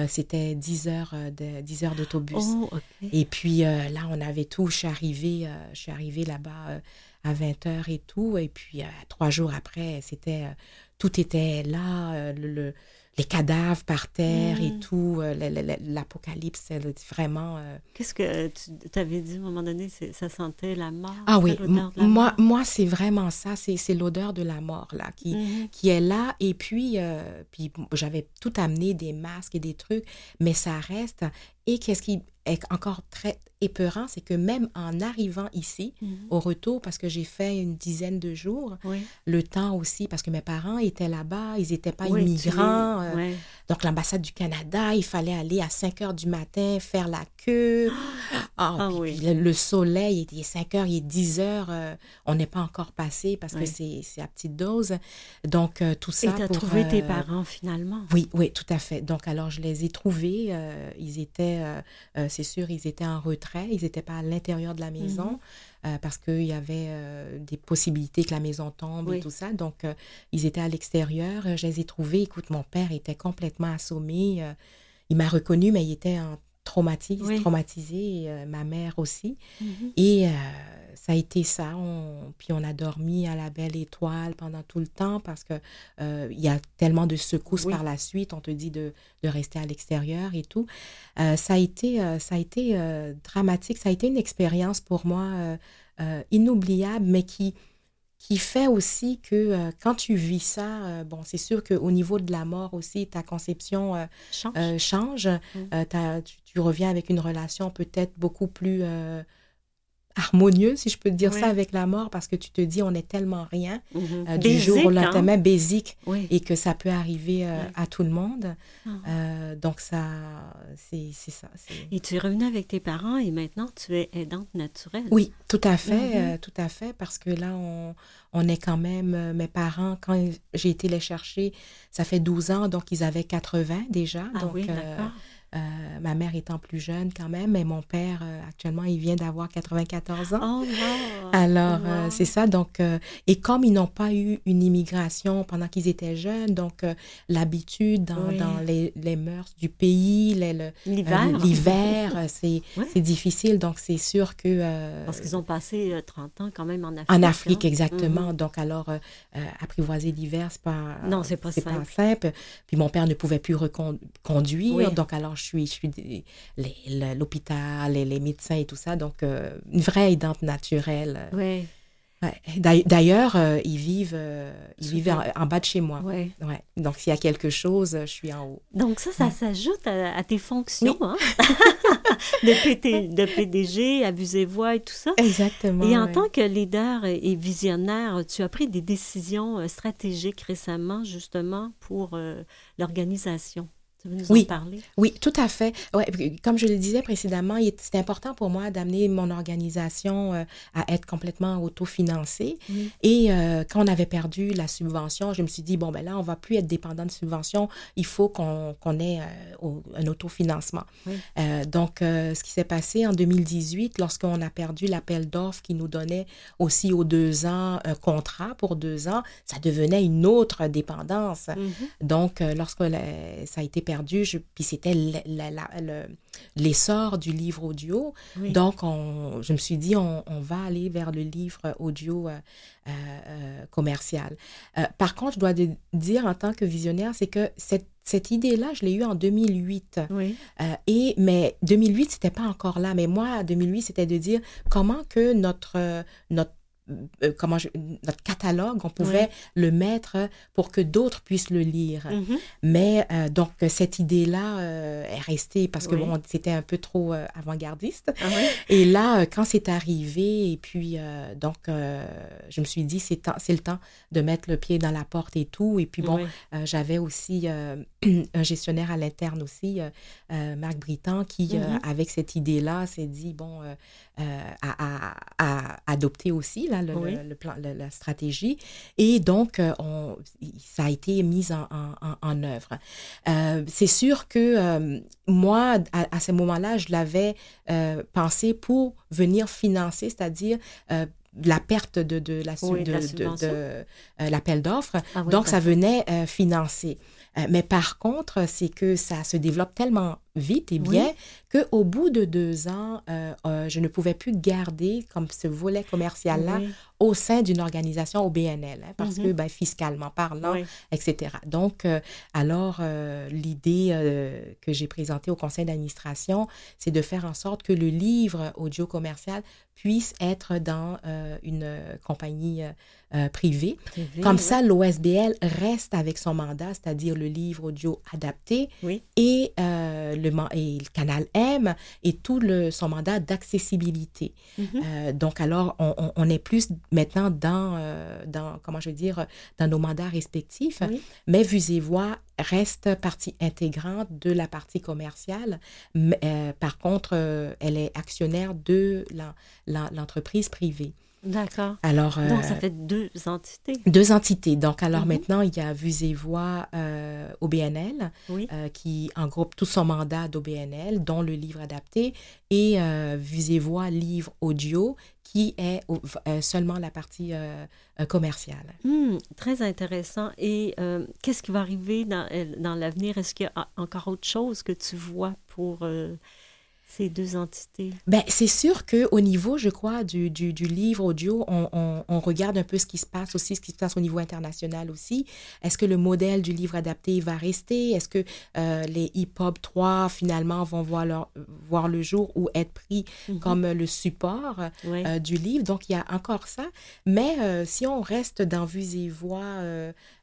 B: C'était 10 heures, euh, de, 10 heures d'autobus.
A: Oh,
B: et puis euh, là, on avait tout. Je suis arrivée, euh, je suis arrivée là-bas à 20 heures et tout. Et puis trois jours après, c'était tout était là. le les cadavres par terre et mm. tout, euh, l'apocalypse, vraiment... Euh,
A: Qu'est-ce que tu avais dit à un moment donné, ça sentait la mort?
B: Ah oui, moi, moi c'est vraiment ça, c'est l'odeur de la mort, là, qui, mm-hmm. qui est là. Et puis, euh, puis j'avais tout amené, des masques et des trucs, mais ça reste. Et qu'est-ce qui est encore très épeurant, c'est que même en arrivant ici, mhm. au retour, parce que j'ai fait une dizaine de jours, le temps aussi, parce que mes parents étaient là-bas, ils n'étaient pas immigrants, Donc, l'ambassade du Canada, il fallait aller à 5 heures du matin, faire la queue. Ah, ah oui. le, soleil, il est 5 heures, il est 10 heures. Euh, on n'est pas encore passé parce que c'est à petite dose. Donc, euh, tout ça.
A: Et tu as trouvé tes parents finalement?
B: Oui, oui, tout à fait. Donc, alors, je les ai trouvés. ils étaient, c'est sûr, ils étaient en retrait. Ils n'étaient pas à l'intérieur de la maison. Mhm. Euh, parce qu'il y avait euh, des possibilités que la maison tombe et tout ça. Donc, euh, ils étaient à l'extérieur. Je les ai trouvés. Écoute, mon père était complètement assommé. il m'a reconnu, mais il était en traumatisé, traumatisé ma mère aussi. Mm-hmm. Et ça a été ça. puis on a dormi à la belle étoile pendant tout le temps parce que il y a tellement de secousses par la suite. On te dit de, de rester à l'extérieur et tout. ça a été, ça a été dramatique. Ça a été une expérience pour moi inoubliable, mais qui qui fait aussi que quand tu vis ça, bon, c'est sûr qu'au niveau de la mort aussi, ta conception change. Mmh. tu, tu, reviens avec une relation peut-être beaucoup plus harmonieux, si je peux te dire ça, avec la mort, parce que tu te dis, on est tellement rien
A: mhm. euh, du
B: jour au lendemain, hein? basique, et que ça peut arriver euh, à tout le monde. Ah. Euh, donc, ça, c'est ça.
A: Et tu es revenue avec tes parents et maintenant, tu es aidante naturelle?
B: Oui, tout à fait, mhm. tout à fait, parce que là, on, on est quand même, mes parents, quand j'ai été les chercher, ça fait 12 ans, donc ils avaient 80 déjà.
A: Ah
B: donc,
A: oui, d'accord.
B: Ma mère étant plus jeune quand même, mais mon père, euh, actuellement, il vient d'avoir 94 ans.
A: Oh,
B: Alors, euh, c'est ça. Donc, et comme ils n'ont pas eu une immigration pendant qu'ils étaient jeunes, donc l'habitude dans, dans les, les, mœurs du pays,
A: l'hiver, (laughs)
B: c'est difficile. Donc, c'est sûr que...
A: Parce qu'ils ont passé 30 ans quand même en Afrique.
B: En Afrique, hein. exactement. Mm-hmm. Donc, alors, apprivoiser l'hiver, c'est pas...
A: Non, c'est pas,
B: pas simple. Puis mon père ne pouvait plus reconduire. Donc, alors, je suis, je suis l'hôpital, les, les, médecins et tout ça. Donc, euh, une vraie aidante naturelle.
A: Oui.
B: Ouais. D'ailleurs, euh, ils vivent, euh, ils vivent en, bas de chez moi.
A: Ouais.
B: Ouais. Donc, s'il y a quelque chose, je suis en haut.
A: Donc, ça, ça s'ajoute à, tes fonctions hein? (laughs) de, de, PDG, abusez-voix et tout ça.
B: Exactement.
A: Et en tant que leader et visionnaire, tu as pris des décisions stratégiques récemment, justement, pour l'organisation?
B: Oui, Oui, tout à fait. Ouais, comme je le disais précédemment, c'est important pour moi d'amener mon organisation euh, à être complètement autofinancée. Et euh, quand on avait perdu la subvention, je me suis dit, bon, ben là, on va plus être dépendant de subvention. Il faut qu'on ait euh, un autofinancement. donc, ce qui s'est passé en 2018, lorsqu'on a perdu l'appel d'offres qui nous donnait aussi aux deux ans un contrat pour deux ans, ça devenait une autre dépendance. Mm-hmm. Donc, lorsque ça a été perdu, puis c'était l'essor du livre audio. Donc, on, je me suis dit, on, va aller vers le livre audio euh, euh, euh, commercial. par contre, je dois dire en tant que visionnaire, c'est que cette, cette idée-là, je l'ai eue en 2008. et, mais 2008, c'était pas encore là. Mais moi, 2008, c'était de dire comment que notre, notre euh, comment notre catalogue, on pouvait le mettre pour que d'autres puissent le lire. Mm-hmm. Mais euh, donc, cette idée-là euh, est restée parce que bon, c'était un peu trop avant-gardiste.
A: Ah (laughs)
B: et là, quand c'est arrivé, et puis, donc, je me suis dit, c'est le temps de mettre le pied dans la porte et tout. Et puis, bon, j'avais aussi (clears throat) un gestionnaire à l'interne aussi, Marc Britan, qui, mm-hmm. avec cette idée-là, s'est dit, bon, à, à, adopter aussi là, le, plan, la stratégie. Et donc, euh, on, ça a été mis en, en, œuvre. Euh, c'est sûr que euh, moi, à, ce moment-là, je l'avais pensé pour venir financer, c'est-à-dire la perte de, de la, de, l'appel d'offres. Ah donc, ça venait financer. Mais par contre, c'est que ça se développe tellement vite et bien que qu'au bout de deux ans, euh, euh, je ne pouvais plus garder comme ce volet commercial-là au sein d'une organisation au BNL, hein, parce que mm-hmm. ben, fiscalement parlant, etc. Donc, euh, alors, l'idée que j'ai présentée au conseil d'administration, c'est de faire en sorte que le livre audio commercial puisse être dans une compagnie privée. Comme ça, l'OSBL reste avec son mandat, c'est-à-dire le livre audio adapté et le, et le canal M et tout le, son mandat d'accessibilité. Mm-hmm. Euh, donc, alors, on, on, est plus maintenant dans, euh, dans, comment je veux dire, dans nos mandats respectifs. Mais Vues et Voix reste partie intégrante de la partie commerciale. Mais, euh, par contre, euh, elle est actionnaire de l'entreprise privée.
A: D'accord.
B: Alors,
A: Donc, ça fait deux entités.
B: Deux entités. Donc, alors mhm. maintenant, il y a Vues et Voix au BNL, qui engroupe tout son mandat d'OBNL, dont le livre adapté, et euh, Vues et Voix, livre audio, qui est euh, seulement la partie euh, euh, commerciale.
A: Hmm, très intéressant. Et qu'est-ce qui va arriver dans, dans l'avenir? Est-ce qu'il y a encore autre chose que tu vois pour ces deux entités?
B: Ben, c'est sûr qu'au niveau, je crois, du, du, du livre audio, on, on, on, regarde un peu ce qui se passe aussi, ce qui se passe au niveau international aussi. Est-ce que le modèle du livre adapté va rester? Est-ce que euh, les hip-hop 3, finalement, vont voir, leur, voir le jour ou être pris mm-hmm. comme le support euh, du livre? Donc, il y a encore ça. Mais euh, si on reste dans Vues et Voix,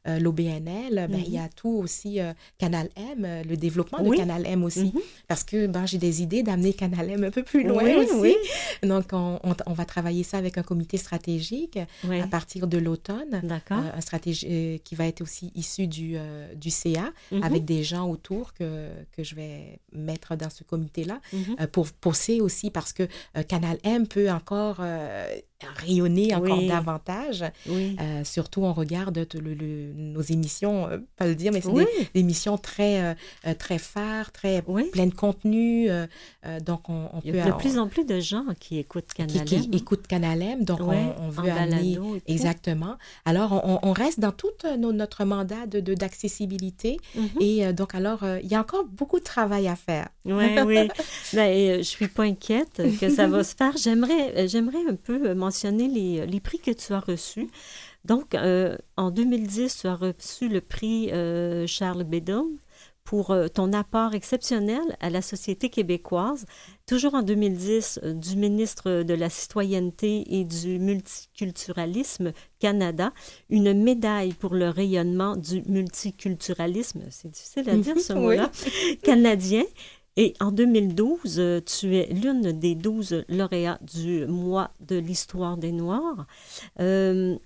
B: euh, l'OBNL, ben, il y a mm-hmm. tout aussi Canal M, le développement de Canal M aussi. Mm-hmm. Parce que ben, j'ai des idées amener Canal M un peu plus loin aussi. Donc, on, on, va travailler ça avec un comité stratégique à partir de l'automne.
A: D'accord.
B: Euh, un stratégie euh, qui va être aussi issu du, euh, du CA, mhm. avec des gens autour que, que je vais mettre dans ce comité-là, mhm. pour pousser aussi parce que Canal M peut encore rayonner encore davantage. Euh, surtout, on regarde le, nos émissions, euh, pas le dire, mais c'est des, émissions très, euh, très phares, très pleines de contenu. donc, on,
A: Il y a de plus en plus de gens qui écoutent Canal
B: Qui, qui écoutent Canal M, donc on, veut amener... Exactement. Alors, on, reste dans tout notre mandat de d'accessibilité. Mhm. Et donc, alors, il y a encore beaucoup de travail à faire.
A: Oui, (laughs) oui. Ben, je suis pas inquiète que ça va se faire. J'aimerais, j'aimerais un peu mentionner les, les, prix que tu as reçus. Donc, euh, en 2010, tu as reçu le prix euh, Charles Bédon pour euh, ton apport exceptionnel à la société québécoise. Toujours en 2010, du ministre de la Citoyenneté et du Multiculturalisme Canada, une médaille pour le rayonnement du multiculturalisme, c'est difficile à dire ce (laughs) mot-là, canadien, et en 2012, euh, tu es l'une des douze lauréats du mois de l'histoire des Noirs. Euh,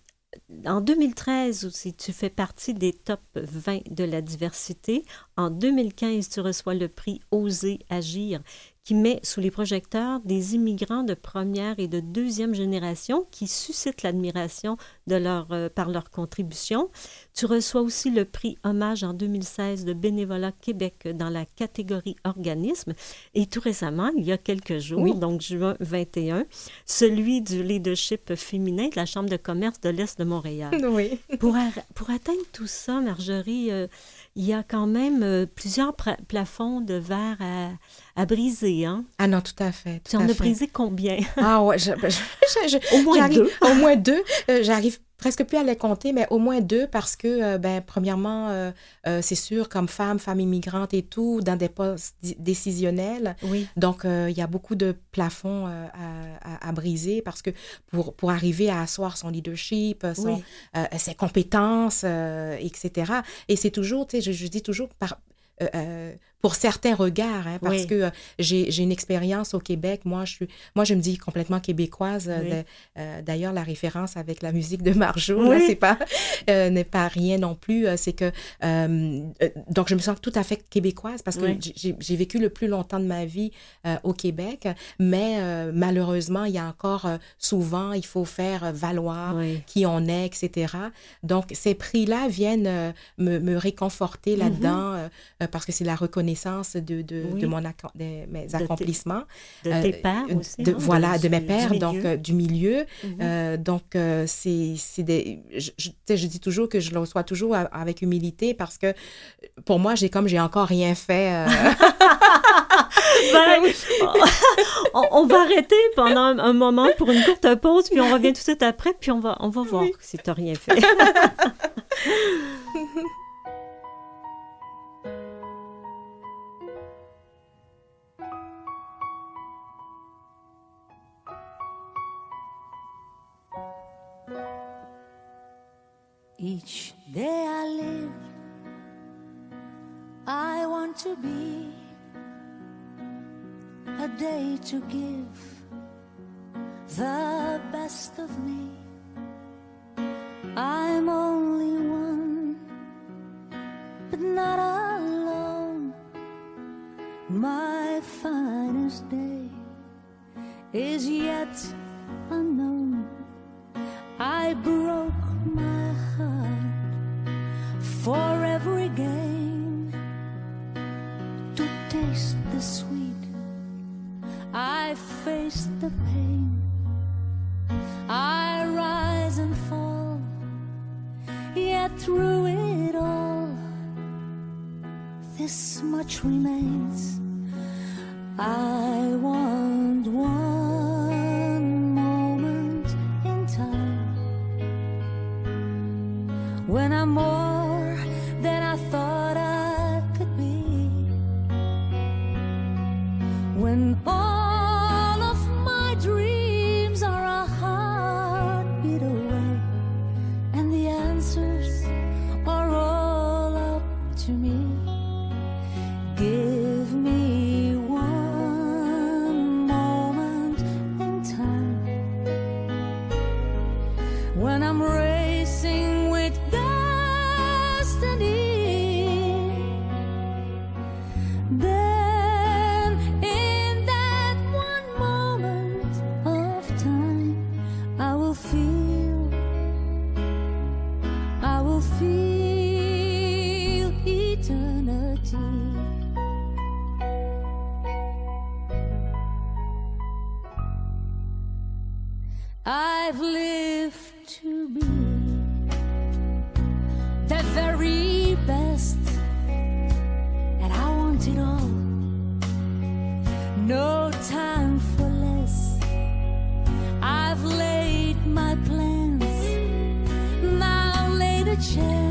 A: en 2013 aussi, tu fais partie des top 20 de la diversité. En 2015, tu reçois le prix Oser agir, qui met sous les projecteurs des immigrants de première et de deuxième génération qui suscitent l'admiration de leur, euh, par leur contribution. Tu reçois aussi le prix Hommage en 2016 de Bénévolat Québec dans la catégorie organisme. Et tout récemment, il y a quelques jours, donc juin 21, celui du leadership féminin de la Chambre de commerce de l'Est de Montréal. (laughs)
B: Oui.
A: pour, pour atteindre tout ça, Marjorie, euh, il y a quand même euh, plusieurs plafonds de verre à, briser. Hein?
B: Ah non, tout à fait.
A: tu en as brisé combien?
B: ah ouais, (laughs)
A: au moins deux.
B: Au moins deux. Euh, j'arrive presque plus à les compter, mais au moins deux parce que, euh, ben, premièrement, euh, euh, c'est sûr, comme femme, femme immigrante et tout, dans des postes décisionnels.
A: Oui.
B: Donc, il y a beaucoup de plafonds à, à, briser parce que pour, pour arriver à asseoir son leadership, son, ses compétences, etc. Et c'est toujours, tu sais, je, je, dis toujours, par, pour certains regards, hein, parce que euh, j'ai une expérience au Québec. Moi je, suis, moi, je me dis complètement québécoise. Euh, euh, d'ailleurs, la référence avec la musique de Marjo, oui. c'est pas, n'est pas rien non plus. C'est que, donc, je me sens tout à fait québécoise parce que j'ai vécu le plus longtemps de ma vie au Québec, mais malheureusement, il y a encore souvent, il faut faire valoir qui on est, etc. Donc, ces prix-là viennent me, me, réconforter mm-hmm. là-dedans parce que c'est la reconnaissance de, de, mon de mes accomplissements.
A: De, tes euh, pères aussi.
B: De, hein, voilà, de, mes pères, donc euh, du milieu. Mhm. Euh, donc, c'est des... Je, je, dis toujours que je le reçois toujours avec humilité parce que pour moi, j'ai comme j'ai encore rien fait. (laughs)
A: Ben, (laughs) on, on, va arrêter pendant un, moment pour une courte pause, puis on revient tout de suite après, puis on va, on va voir si tu n'as rien fait. (laughs) Each day I live, I want to be a day to give the best of me. I'm only one, but not
E: alone. My finest day is yet unknown. I breathe remains. I best, and I want it all. No time for less. I've laid my plans, now laid a chance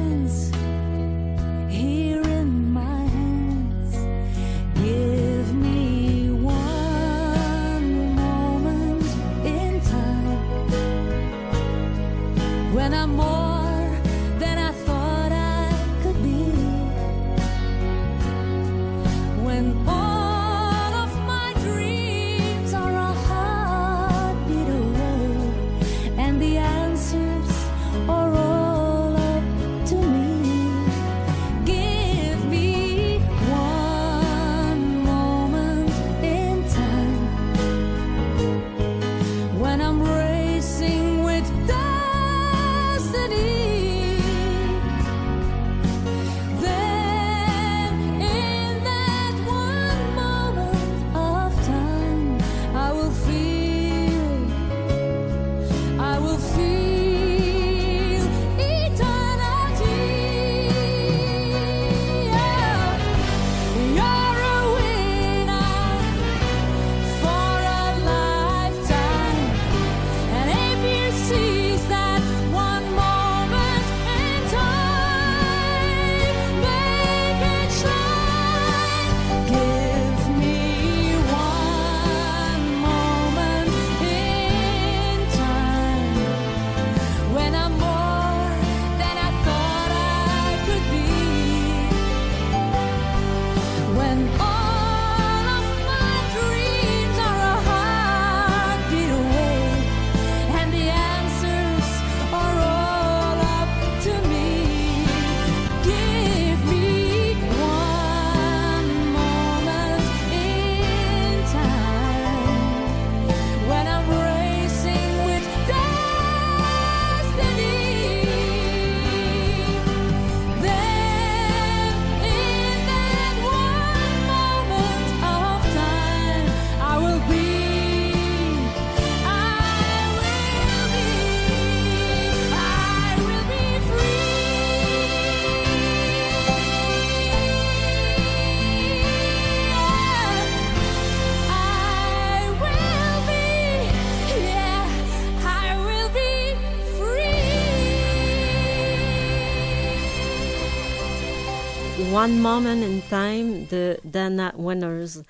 E: One Moment in Time
A: de Dana Winners.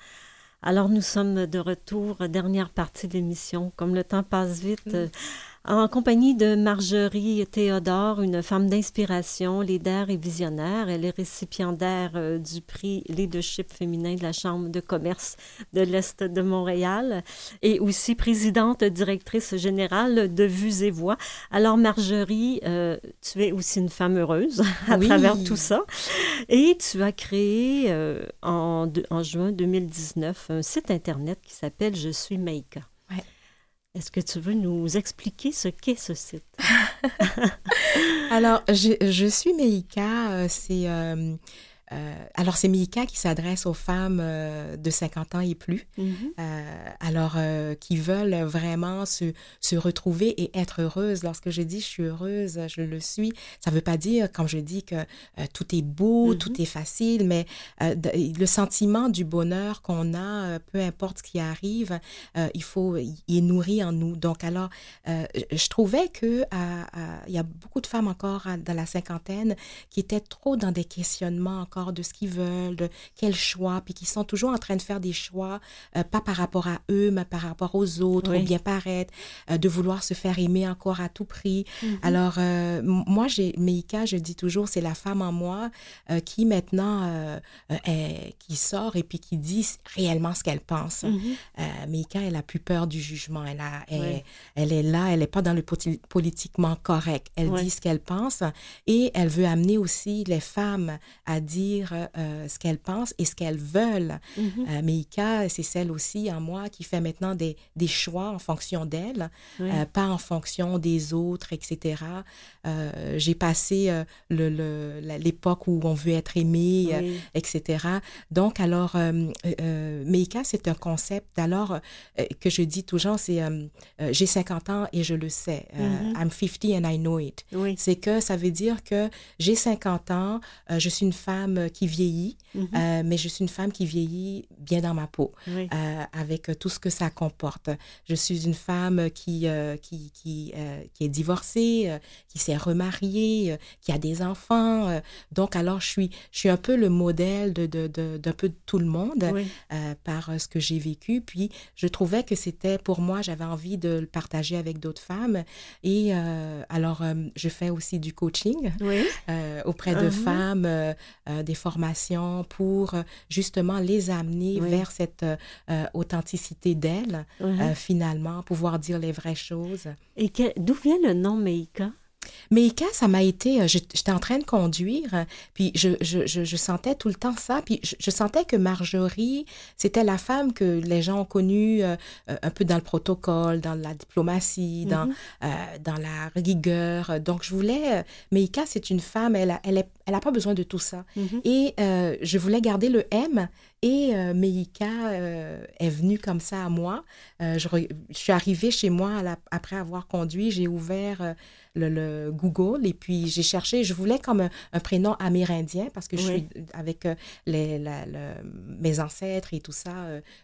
A: Alors nous sommes de retour, dernière partie de l'émission. Comme le temps passe vite, euh, en compagnie de Marjorie Théodore, une femme d'inspiration, leader et visionnaire. Elle est récipiendaire euh, du prix Leadership féminin de la Chambre de commerce de l'Est de Montréal et aussi présidente directrice générale de Vues et Voix. Alors Marjorie, euh, tu es aussi une femme heureuse (laughs) à
B: Oui.
A: travers tout ça. Et tu as créé euh, en juin 2019 un site Internet qui s'appelle Je suis Maïka. Est-ce que tu veux nous expliquer ce qu'est ce site? (laughs)
B: Alors, je, je suis Meika, euh, c'est euh, euh, alors, c'est Mika qui s'adresse aux femmes euh, de 50 ans et plus,
A: Mhm.
B: euh, alors qui veulent vraiment se, se retrouver et être heureuses. Lorsque je dis je suis heureuse, je le suis. Ça ne veut pas dire, comme je dis, que tout est beau,
A: Mhm.
B: tout est facile, mais le sentiment du bonheur qu'on a, peu importe ce qui arrive, il faut, il est nourri en nous. Donc, alors, je- trouvais que à- à- il y a beaucoup de femmes encore dans la cinquantaine qui étaient trop dans des questionnements encore de ce qu'ils veulent, de quel choix, puis qui sont toujours en train de faire des choix, euh, pas par rapport à eux, mais par rapport aux autres,
A: Oui.
B: ou bien paraître, euh, de vouloir se faire aimer encore à tout prix.
A: Mhm.
B: Alors, euh, moi, j'ai Meika, je dis toujours, c'est la femme en moi qui maintenant, est- qui sort et puis qui dit réellement ce qu'elle pense.
A: Mhm.
B: Euh, Meika, elle a plus peur du jugement. Elle, a, elle,
A: Ouais.
B: elle est là, elle n'est pas dans le politiquement correct. Elle dit ce qu'elle pense et elle veut amener aussi les femmes à dire euh, ce qu'elles pensent et ce qu'elles veulent. Euh, Meika, c'est celle aussi en moi qui fait maintenant des, des choix en fonction d'elle,
A: Oui.
B: euh, pas en fonction des autres, etc. J'ai passé le- le- la- l'époque où on veut être aimé,
A: Oui.
B: etc. Donc, alors, euh, Meika, c'est un concept, alors, que je dis toujours, c'est j'ai 50 ans et je le sais.
A: Mhm.
B: I'm 50 and I know it.
A: Oui.
B: C'est que ça veut dire que j'ai 50 ans, je suis une femme qui vieillit,
A: Mhm.
B: euh, mais je suis une femme qui vieillit bien dans ma peau
A: Oui.
B: euh, avec euh, tout ce que ça comporte. Je suis une femme qui, euh, qui, qui, euh, qui est divorcée, euh, qui s'est remariée, euh, qui a des enfants. euh, donc, alors, je suis, je suis un peu le modèle de, de, de- d'un peu de tout le monde
A: Oui.
B: euh, par euh, ce que j'ai vécu. Puis, je trouvais que c'était, pour moi, j'avais envie de le partager avec d'autres femmes. Et euh, alors, euh, je fais aussi du coaching
A: Oui.
B: euh, auprès de
A: Mhm.
B: femmes, euh, euh, des formations pour euh, justement les amener
A: Oui.
B: vers cette euh, euh, authenticité d'elles, euh, finalement, pouvoir dire les vraies choses.
A: Et d'où vient le nom Meika?
B: Meika, ça m'a été, euh, j'étais en train de conduire, euh, puis je, je, je, je sentais tout le temps ça, puis je, sentais que Marjorie, c'était la femme que les gens ont connue euh, un peu dans le protocole, dans la diplomatie, dans,
A: Mhm.
B: euh, dans la rigueur. Donc, je voulais, Meika, c'est une femme, elle a, elle, elle a pas besoin de tout ça.
A: Mhm.
B: Et euh, je voulais garder le M et euh, Meika euh, est venue comme ça à moi. Euh, je, suis arrivée chez moi à la- après avoir conduit, j'ai ouvert le, le Google et puis j'ai cherché, je voulais comme un, un prénom amérindien parce que je suis avec les, la- mes ancêtres et tout ça,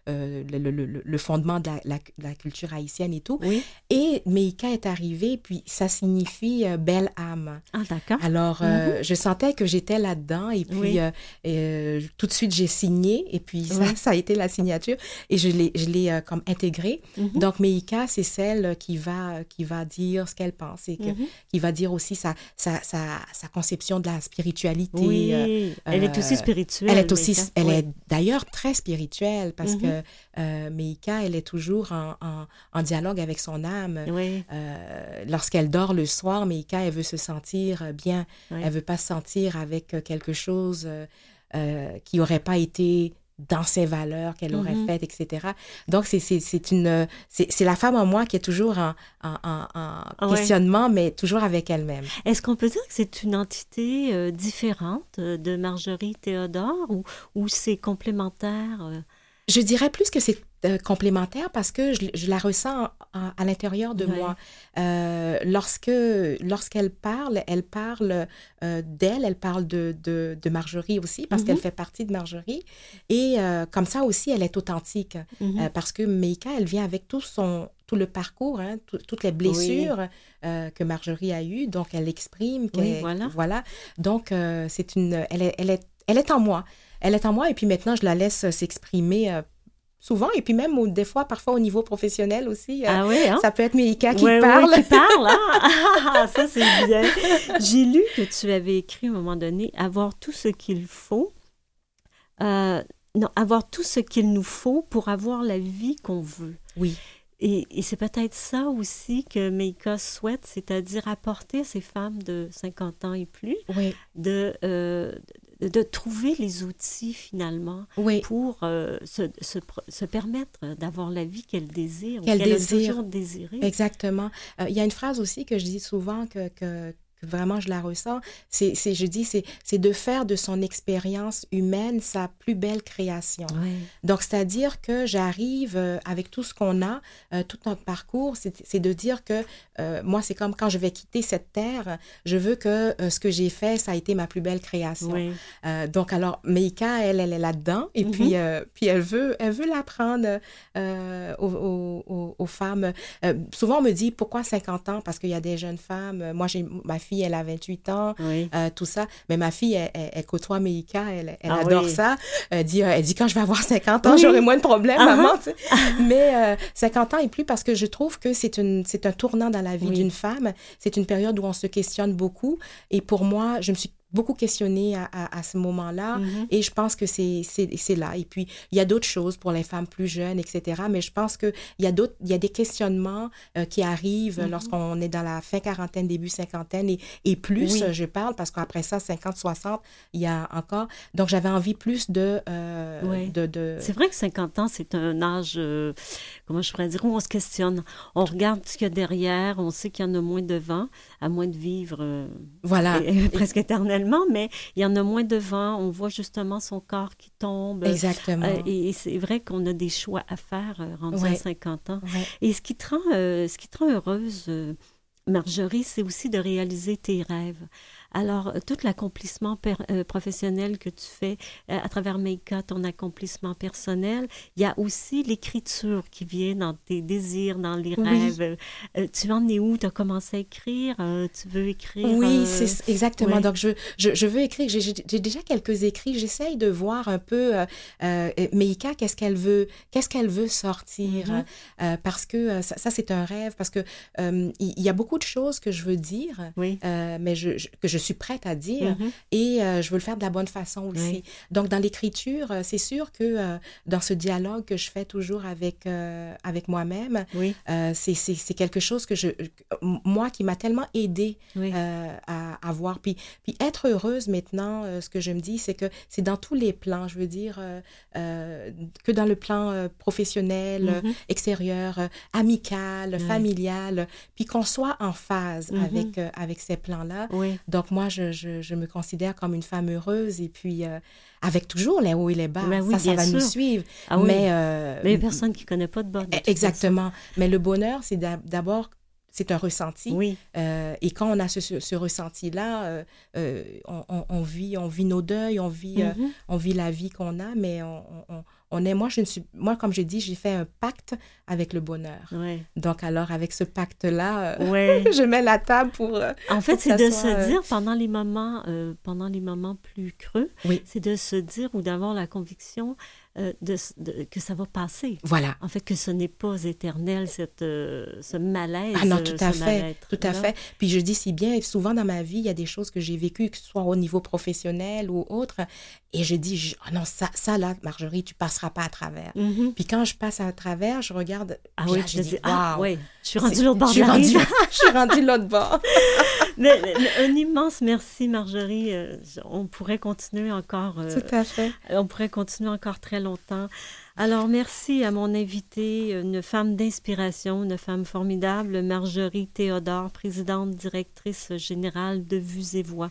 B: le, fondement de la, culture haïtienne et tout.
A: Oui.
B: Et Meika est arrivée, puis ça signifie belle âme.
A: Ah, d'accord.
B: Alors, euh, je sentais que j'étais là-dedans et puis
A: Mhm. Oui.
B: tout de suite, j'ai signé et puis ça,
A: Oui. (laughs)
B: ça a été la signature et je l'ai, je l'ai euh, comme intégrée.
A: Mhm.
B: Donc, Meika, c'est celle qui va, qui va dire ce qu'elle pense et que-
A: Mhm.
B: qui va dire aussi sa, sa, sa, sa conception de la spiritualité.
A: Oui.
B: euh,
A: elle est aussi
B: euh,
A: spirituelle.
B: elle est aussi,
A: Meika.
B: elle
A: Oui.
B: est d'ailleurs très spirituelle parce
A: Mhm.
B: que euh, Meika, elle est toujours en, en, en dialogue avec son âme. Lorsqu'elle dort le soir, Meika, elle veut se sentir bien. Elle veut pas se sentir avec quelque chose euh, qui aurait pas été dans ses valeurs qu'elle aurait
A: Mhm.
B: faites, etc. Donc, c'est, une... la femme en moi qui est toujours en, en, en- en
A: Ah ouais.
B: questionnement, mais toujours avec elle-même.
A: Est-ce qu'on peut dire que c'est une entité euh, différente euh, de Marjorie Théodore ou, ou c'est complémentaire?
B: Je dirais plus que c'est euh, complémentaire parce que je, je la ressens en- à l'intérieur de
A: Ouais.
B: moi. Euh, lorsque lorsqu'elle parle, elle parle euh, d'elle, elle parle de, de, de Marjorie aussi parce
A: Mhm.
B: qu'elle fait partie de Marjorie. Et comme ça aussi, elle est authentique
A: Mhm.
B: Parce que Meika, elle vient avec tout son tout le parcours, hein, tout- toutes les blessures que Marjorie a eues, donc elle exprime. qu'elle-
A: voilà.
B: Donc euh, c'est une, elle est, elle est, elle est en moi. Elle est en moi et puis maintenant je la laisse s'exprimer souvent et puis même au- des fois, parfois au niveau professionnel aussi. euh,
A: ah oui, hein?
B: Ça peut être Meika qui
A: Ouais, ouais,
B: parle.
A: qui parle, hein? (laughs) Ah, ça, c'est bien. J'ai lu que tu avais écrit à un moment donné avoir tout ce qu'il faut. euh, non, avoir tout ce qu'il nous faut pour avoir la vie qu'on veut.
B: Oui.
A: Et, et c'est peut-être ça aussi que Meika souhaite, c'est-à-dire apporter à ces femmes de 50 ans et plus
B: Oui,
A: de, euh, de, trouver les outils finalement
B: oui.
A: pour euh, se, se, se permettre d'avoir la vie qu'elle désire,
B: Qu'elle
A: qu'elle
B: désire.
A: a toujours désiré.
B: Exactement. Euh, Il y a une phrase aussi que je dis souvent que, que, que vraiment je la ressens, c'est, c'est je dis, c'est, c'est de faire de son expérience humaine sa plus belle création.
A: Oui.
B: Donc, c'est-à-dire que j'arrive euh, avec tout ce qu'on a, euh, tout notre parcours, c'est c'est de dire que euh, moi, c'est comme quand je vais quitter cette terre, je veux que ce que j'ai fait, ça a été ma plus belle création.
A: Oui.
B: Donc, alors, Meika, elle, elle est là-dedans, et
A: Mhm.
B: puis, puis elle veut, elle veut l'apprendre aux, aux- aux- femmes. Souvent, on me dit, pourquoi 50 ans? Parce qu'il y a des jeunes femmes. Moi, j'ai ma fille, elle a 28 ans.
A: Oui.
B: Euh, tout ça. Mais ma fille, elle, elle- elle côtoie Meika, elle, elle
A: Ah
B: adore
A: oui.
B: ça. Elle dit, euh, elle dit, quand je vais avoir 50 ans,
A: Oui.
B: j'aurai moins de problèmes,
A: Ah
B: maman. tu sais. Mais euh, 50 ans et plus parce que je trouve que c'est un tournant dans la vie d'une femme. C'est une période où on se questionne beaucoup. Et pour moi, je me suis beaucoup questionnée à, à- à ce moment-là.
A: Mhm.
B: Et je pense que c'est là. Et puis, il y a d'autres choses pour les femmes plus jeunes, etc. Mais je pense qu'il y, a d'autres- il y a des questionnements euh, qui arrivent
A: Mhm.
B: lorsqu'on est dans la fin quarantaine, début cinquantaine et, et plus,
A: Oui.
B: je parle, parce qu'après ça, 50, 60, il y a encore. Donc, j'avais envie plus de... euh,
A: Oui.
B: de, de-
A: C'est vrai que 50 ans, c'est un âge, euh, comment je pourrais dire, où on se questionne. On regarde ce qu'il y a derrière, on sait qu'il y en a moins devant, à moins de vivre euh,
B: Voilà.
A: et- et presque éternellement, mais il y en a moins devant. On voit justement son corps qui tombe.
B: Exactement.
A: Euh, et et c'est vrai qu'on a des choix à faire euh, rendus à
B: Ouais.
A: 50 ans.
B: Ouais.
A: Et ce qui te rend, euh, ce qui te rend heureuse, euh, Marjorie, c'est aussi de réaliser tes rêves. Alors, euh, tout l'accomplissement per- euh, professionnel que tu fais euh, à travers Meika, ton accomplissement personnel, il y a aussi l'écriture qui vient dans tes désirs, dans les
B: Oui.
A: rêves. Euh, tu en es où? Tu as commencé à écrire? Tu veux écrire?
B: Oui, c'est exactement. Donc, je, je, je veux écrire. J'ai déjà quelques écrits. J'essaye de voir un peu, Meika, qu'est-ce qu'elle veut, qu'est-ce qu'elle veut sortir.
A: Mhm.
B: euh, parce que ça, ça, c'est un rêve. Parce que il y, a beaucoup de choses que je veux dire,
A: Oui.
B: mais je, je- que je suis prête à dire.
A: Mhm.
B: Et euh, je veux le faire de la bonne façon aussi.
A: Oui.
B: Donc, dans l'écriture, euh, c'est sûr que euh, dans ce dialogue que je fais toujours avec, euh, avec moi-même,
A: Oui.
B: c'est quelque chose que je, moi qui m'a tellement aidée
A: Oui.
B: à, à voir. Puis, puis être heureuse maintenant, ce que je me dis, c'est que c'est dans tous les plans. Je veux dire que dans le plan professionnel,
A: Mhm.
B: extérieur, amical, familial, puis qu'on soit en phase
A: Mhm.
B: avec, avec ces plans-là.
A: Oui.
B: Donc moi, je, je, je me considère comme une femme heureuse et puis euh, avec toujours les hauts et les bas.
A: Ben oui,
B: ça, ça va nous suivre.
A: Ah oui.
B: Mais, euh,
A: Mais il y a personne qui ne connaît pas de de toute
B: Exactement. Mais le bonheur, c'est d'ab- d'abord, c'est un ressenti.
A: Oui.
B: Euh, et quand on a ce, ressenti-là, euh, euh, on, vit, on vit nos deuils, on vit,
A: Mhm.
B: on vit la vie qu'on a, mais on, on- on est, moi, je ne suis, moi, comme j'ai dit, j'ai fait un pacte avec le bonheur.
A: Ouais.
B: Donc, alors, avec ce pacte-là, euh,
A: Ouais. (laughs)
B: je mets la table pour... euh,
A: En fait, c'est de
B: soit,
A: se
B: euh,
A: dire pendant les moments, pendant les moments plus creux,
B: Oui.
A: c'est de se dire ou d'avoir la conviction euh, de, de- que ça va passer.
B: voilà.
A: En fait, que ce n'est pas éternel, cette, euh, ce malaise.
B: Ah non, tout à fait, tout à fait. Puis je dis si bien, souvent dans ma vie, il y a des choses que j'ai vécues, que ce soit au niveau professionnel ou autre, et je dis, je- oh non, ça, ça là, Marjorie, tu passeras pas à travers.
A: Mhm.
B: Puis quand je passe à travers, je regarde,
A: Ah oui,
B: je
A: je
B: dis,
A: dis, ah oui, (laughs) je suis rendue l'autre bord (laughs) de la rive.
B: je suis rendue l'autre bord.
A: Mais, mais un immense merci, Marjorie. Euh, on pourrait continuer encore. euh,
B: Tout à fait.
A: On pourrait continuer encore très longtemps. Alors, merci à mon invité, une femme d'inspiration, une femme formidable, Marjorie Théodore, présidente directrice générale de Vues et Voix.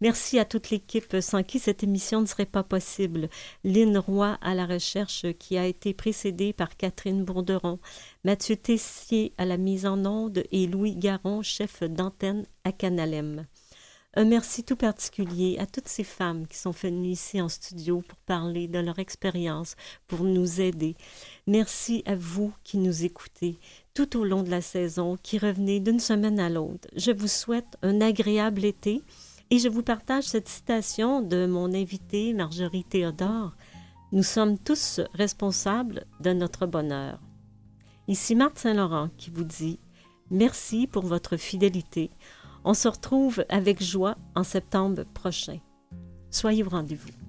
A: Merci à toute l'équipe sans qui cette émission ne serait pas possible. Lynn Roy à la recherche qui a été précédée par Catherine Bourderon, Mathieu Tessier à la mise en onde et Louis Garon, chef d'antenne à Canalem. Un merci tout particulier à toutes ces femmes qui sont venues ici en studio pour parler de leur expérience, pour nous aider. Merci à vous qui nous écoutez tout au long de la saison, qui revenez d'une semaine à l'autre. Je vous souhaite un agréable été et je vous partage cette citation de mon invité Marjorie Théodore. Nous sommes tous responsables de notre bonheur. Ici Marthe Saint-Laurent qui vous dit merci pour votre fidélité. On se retrouve avec joie en septembre prochain. Soyez au rendez-vous.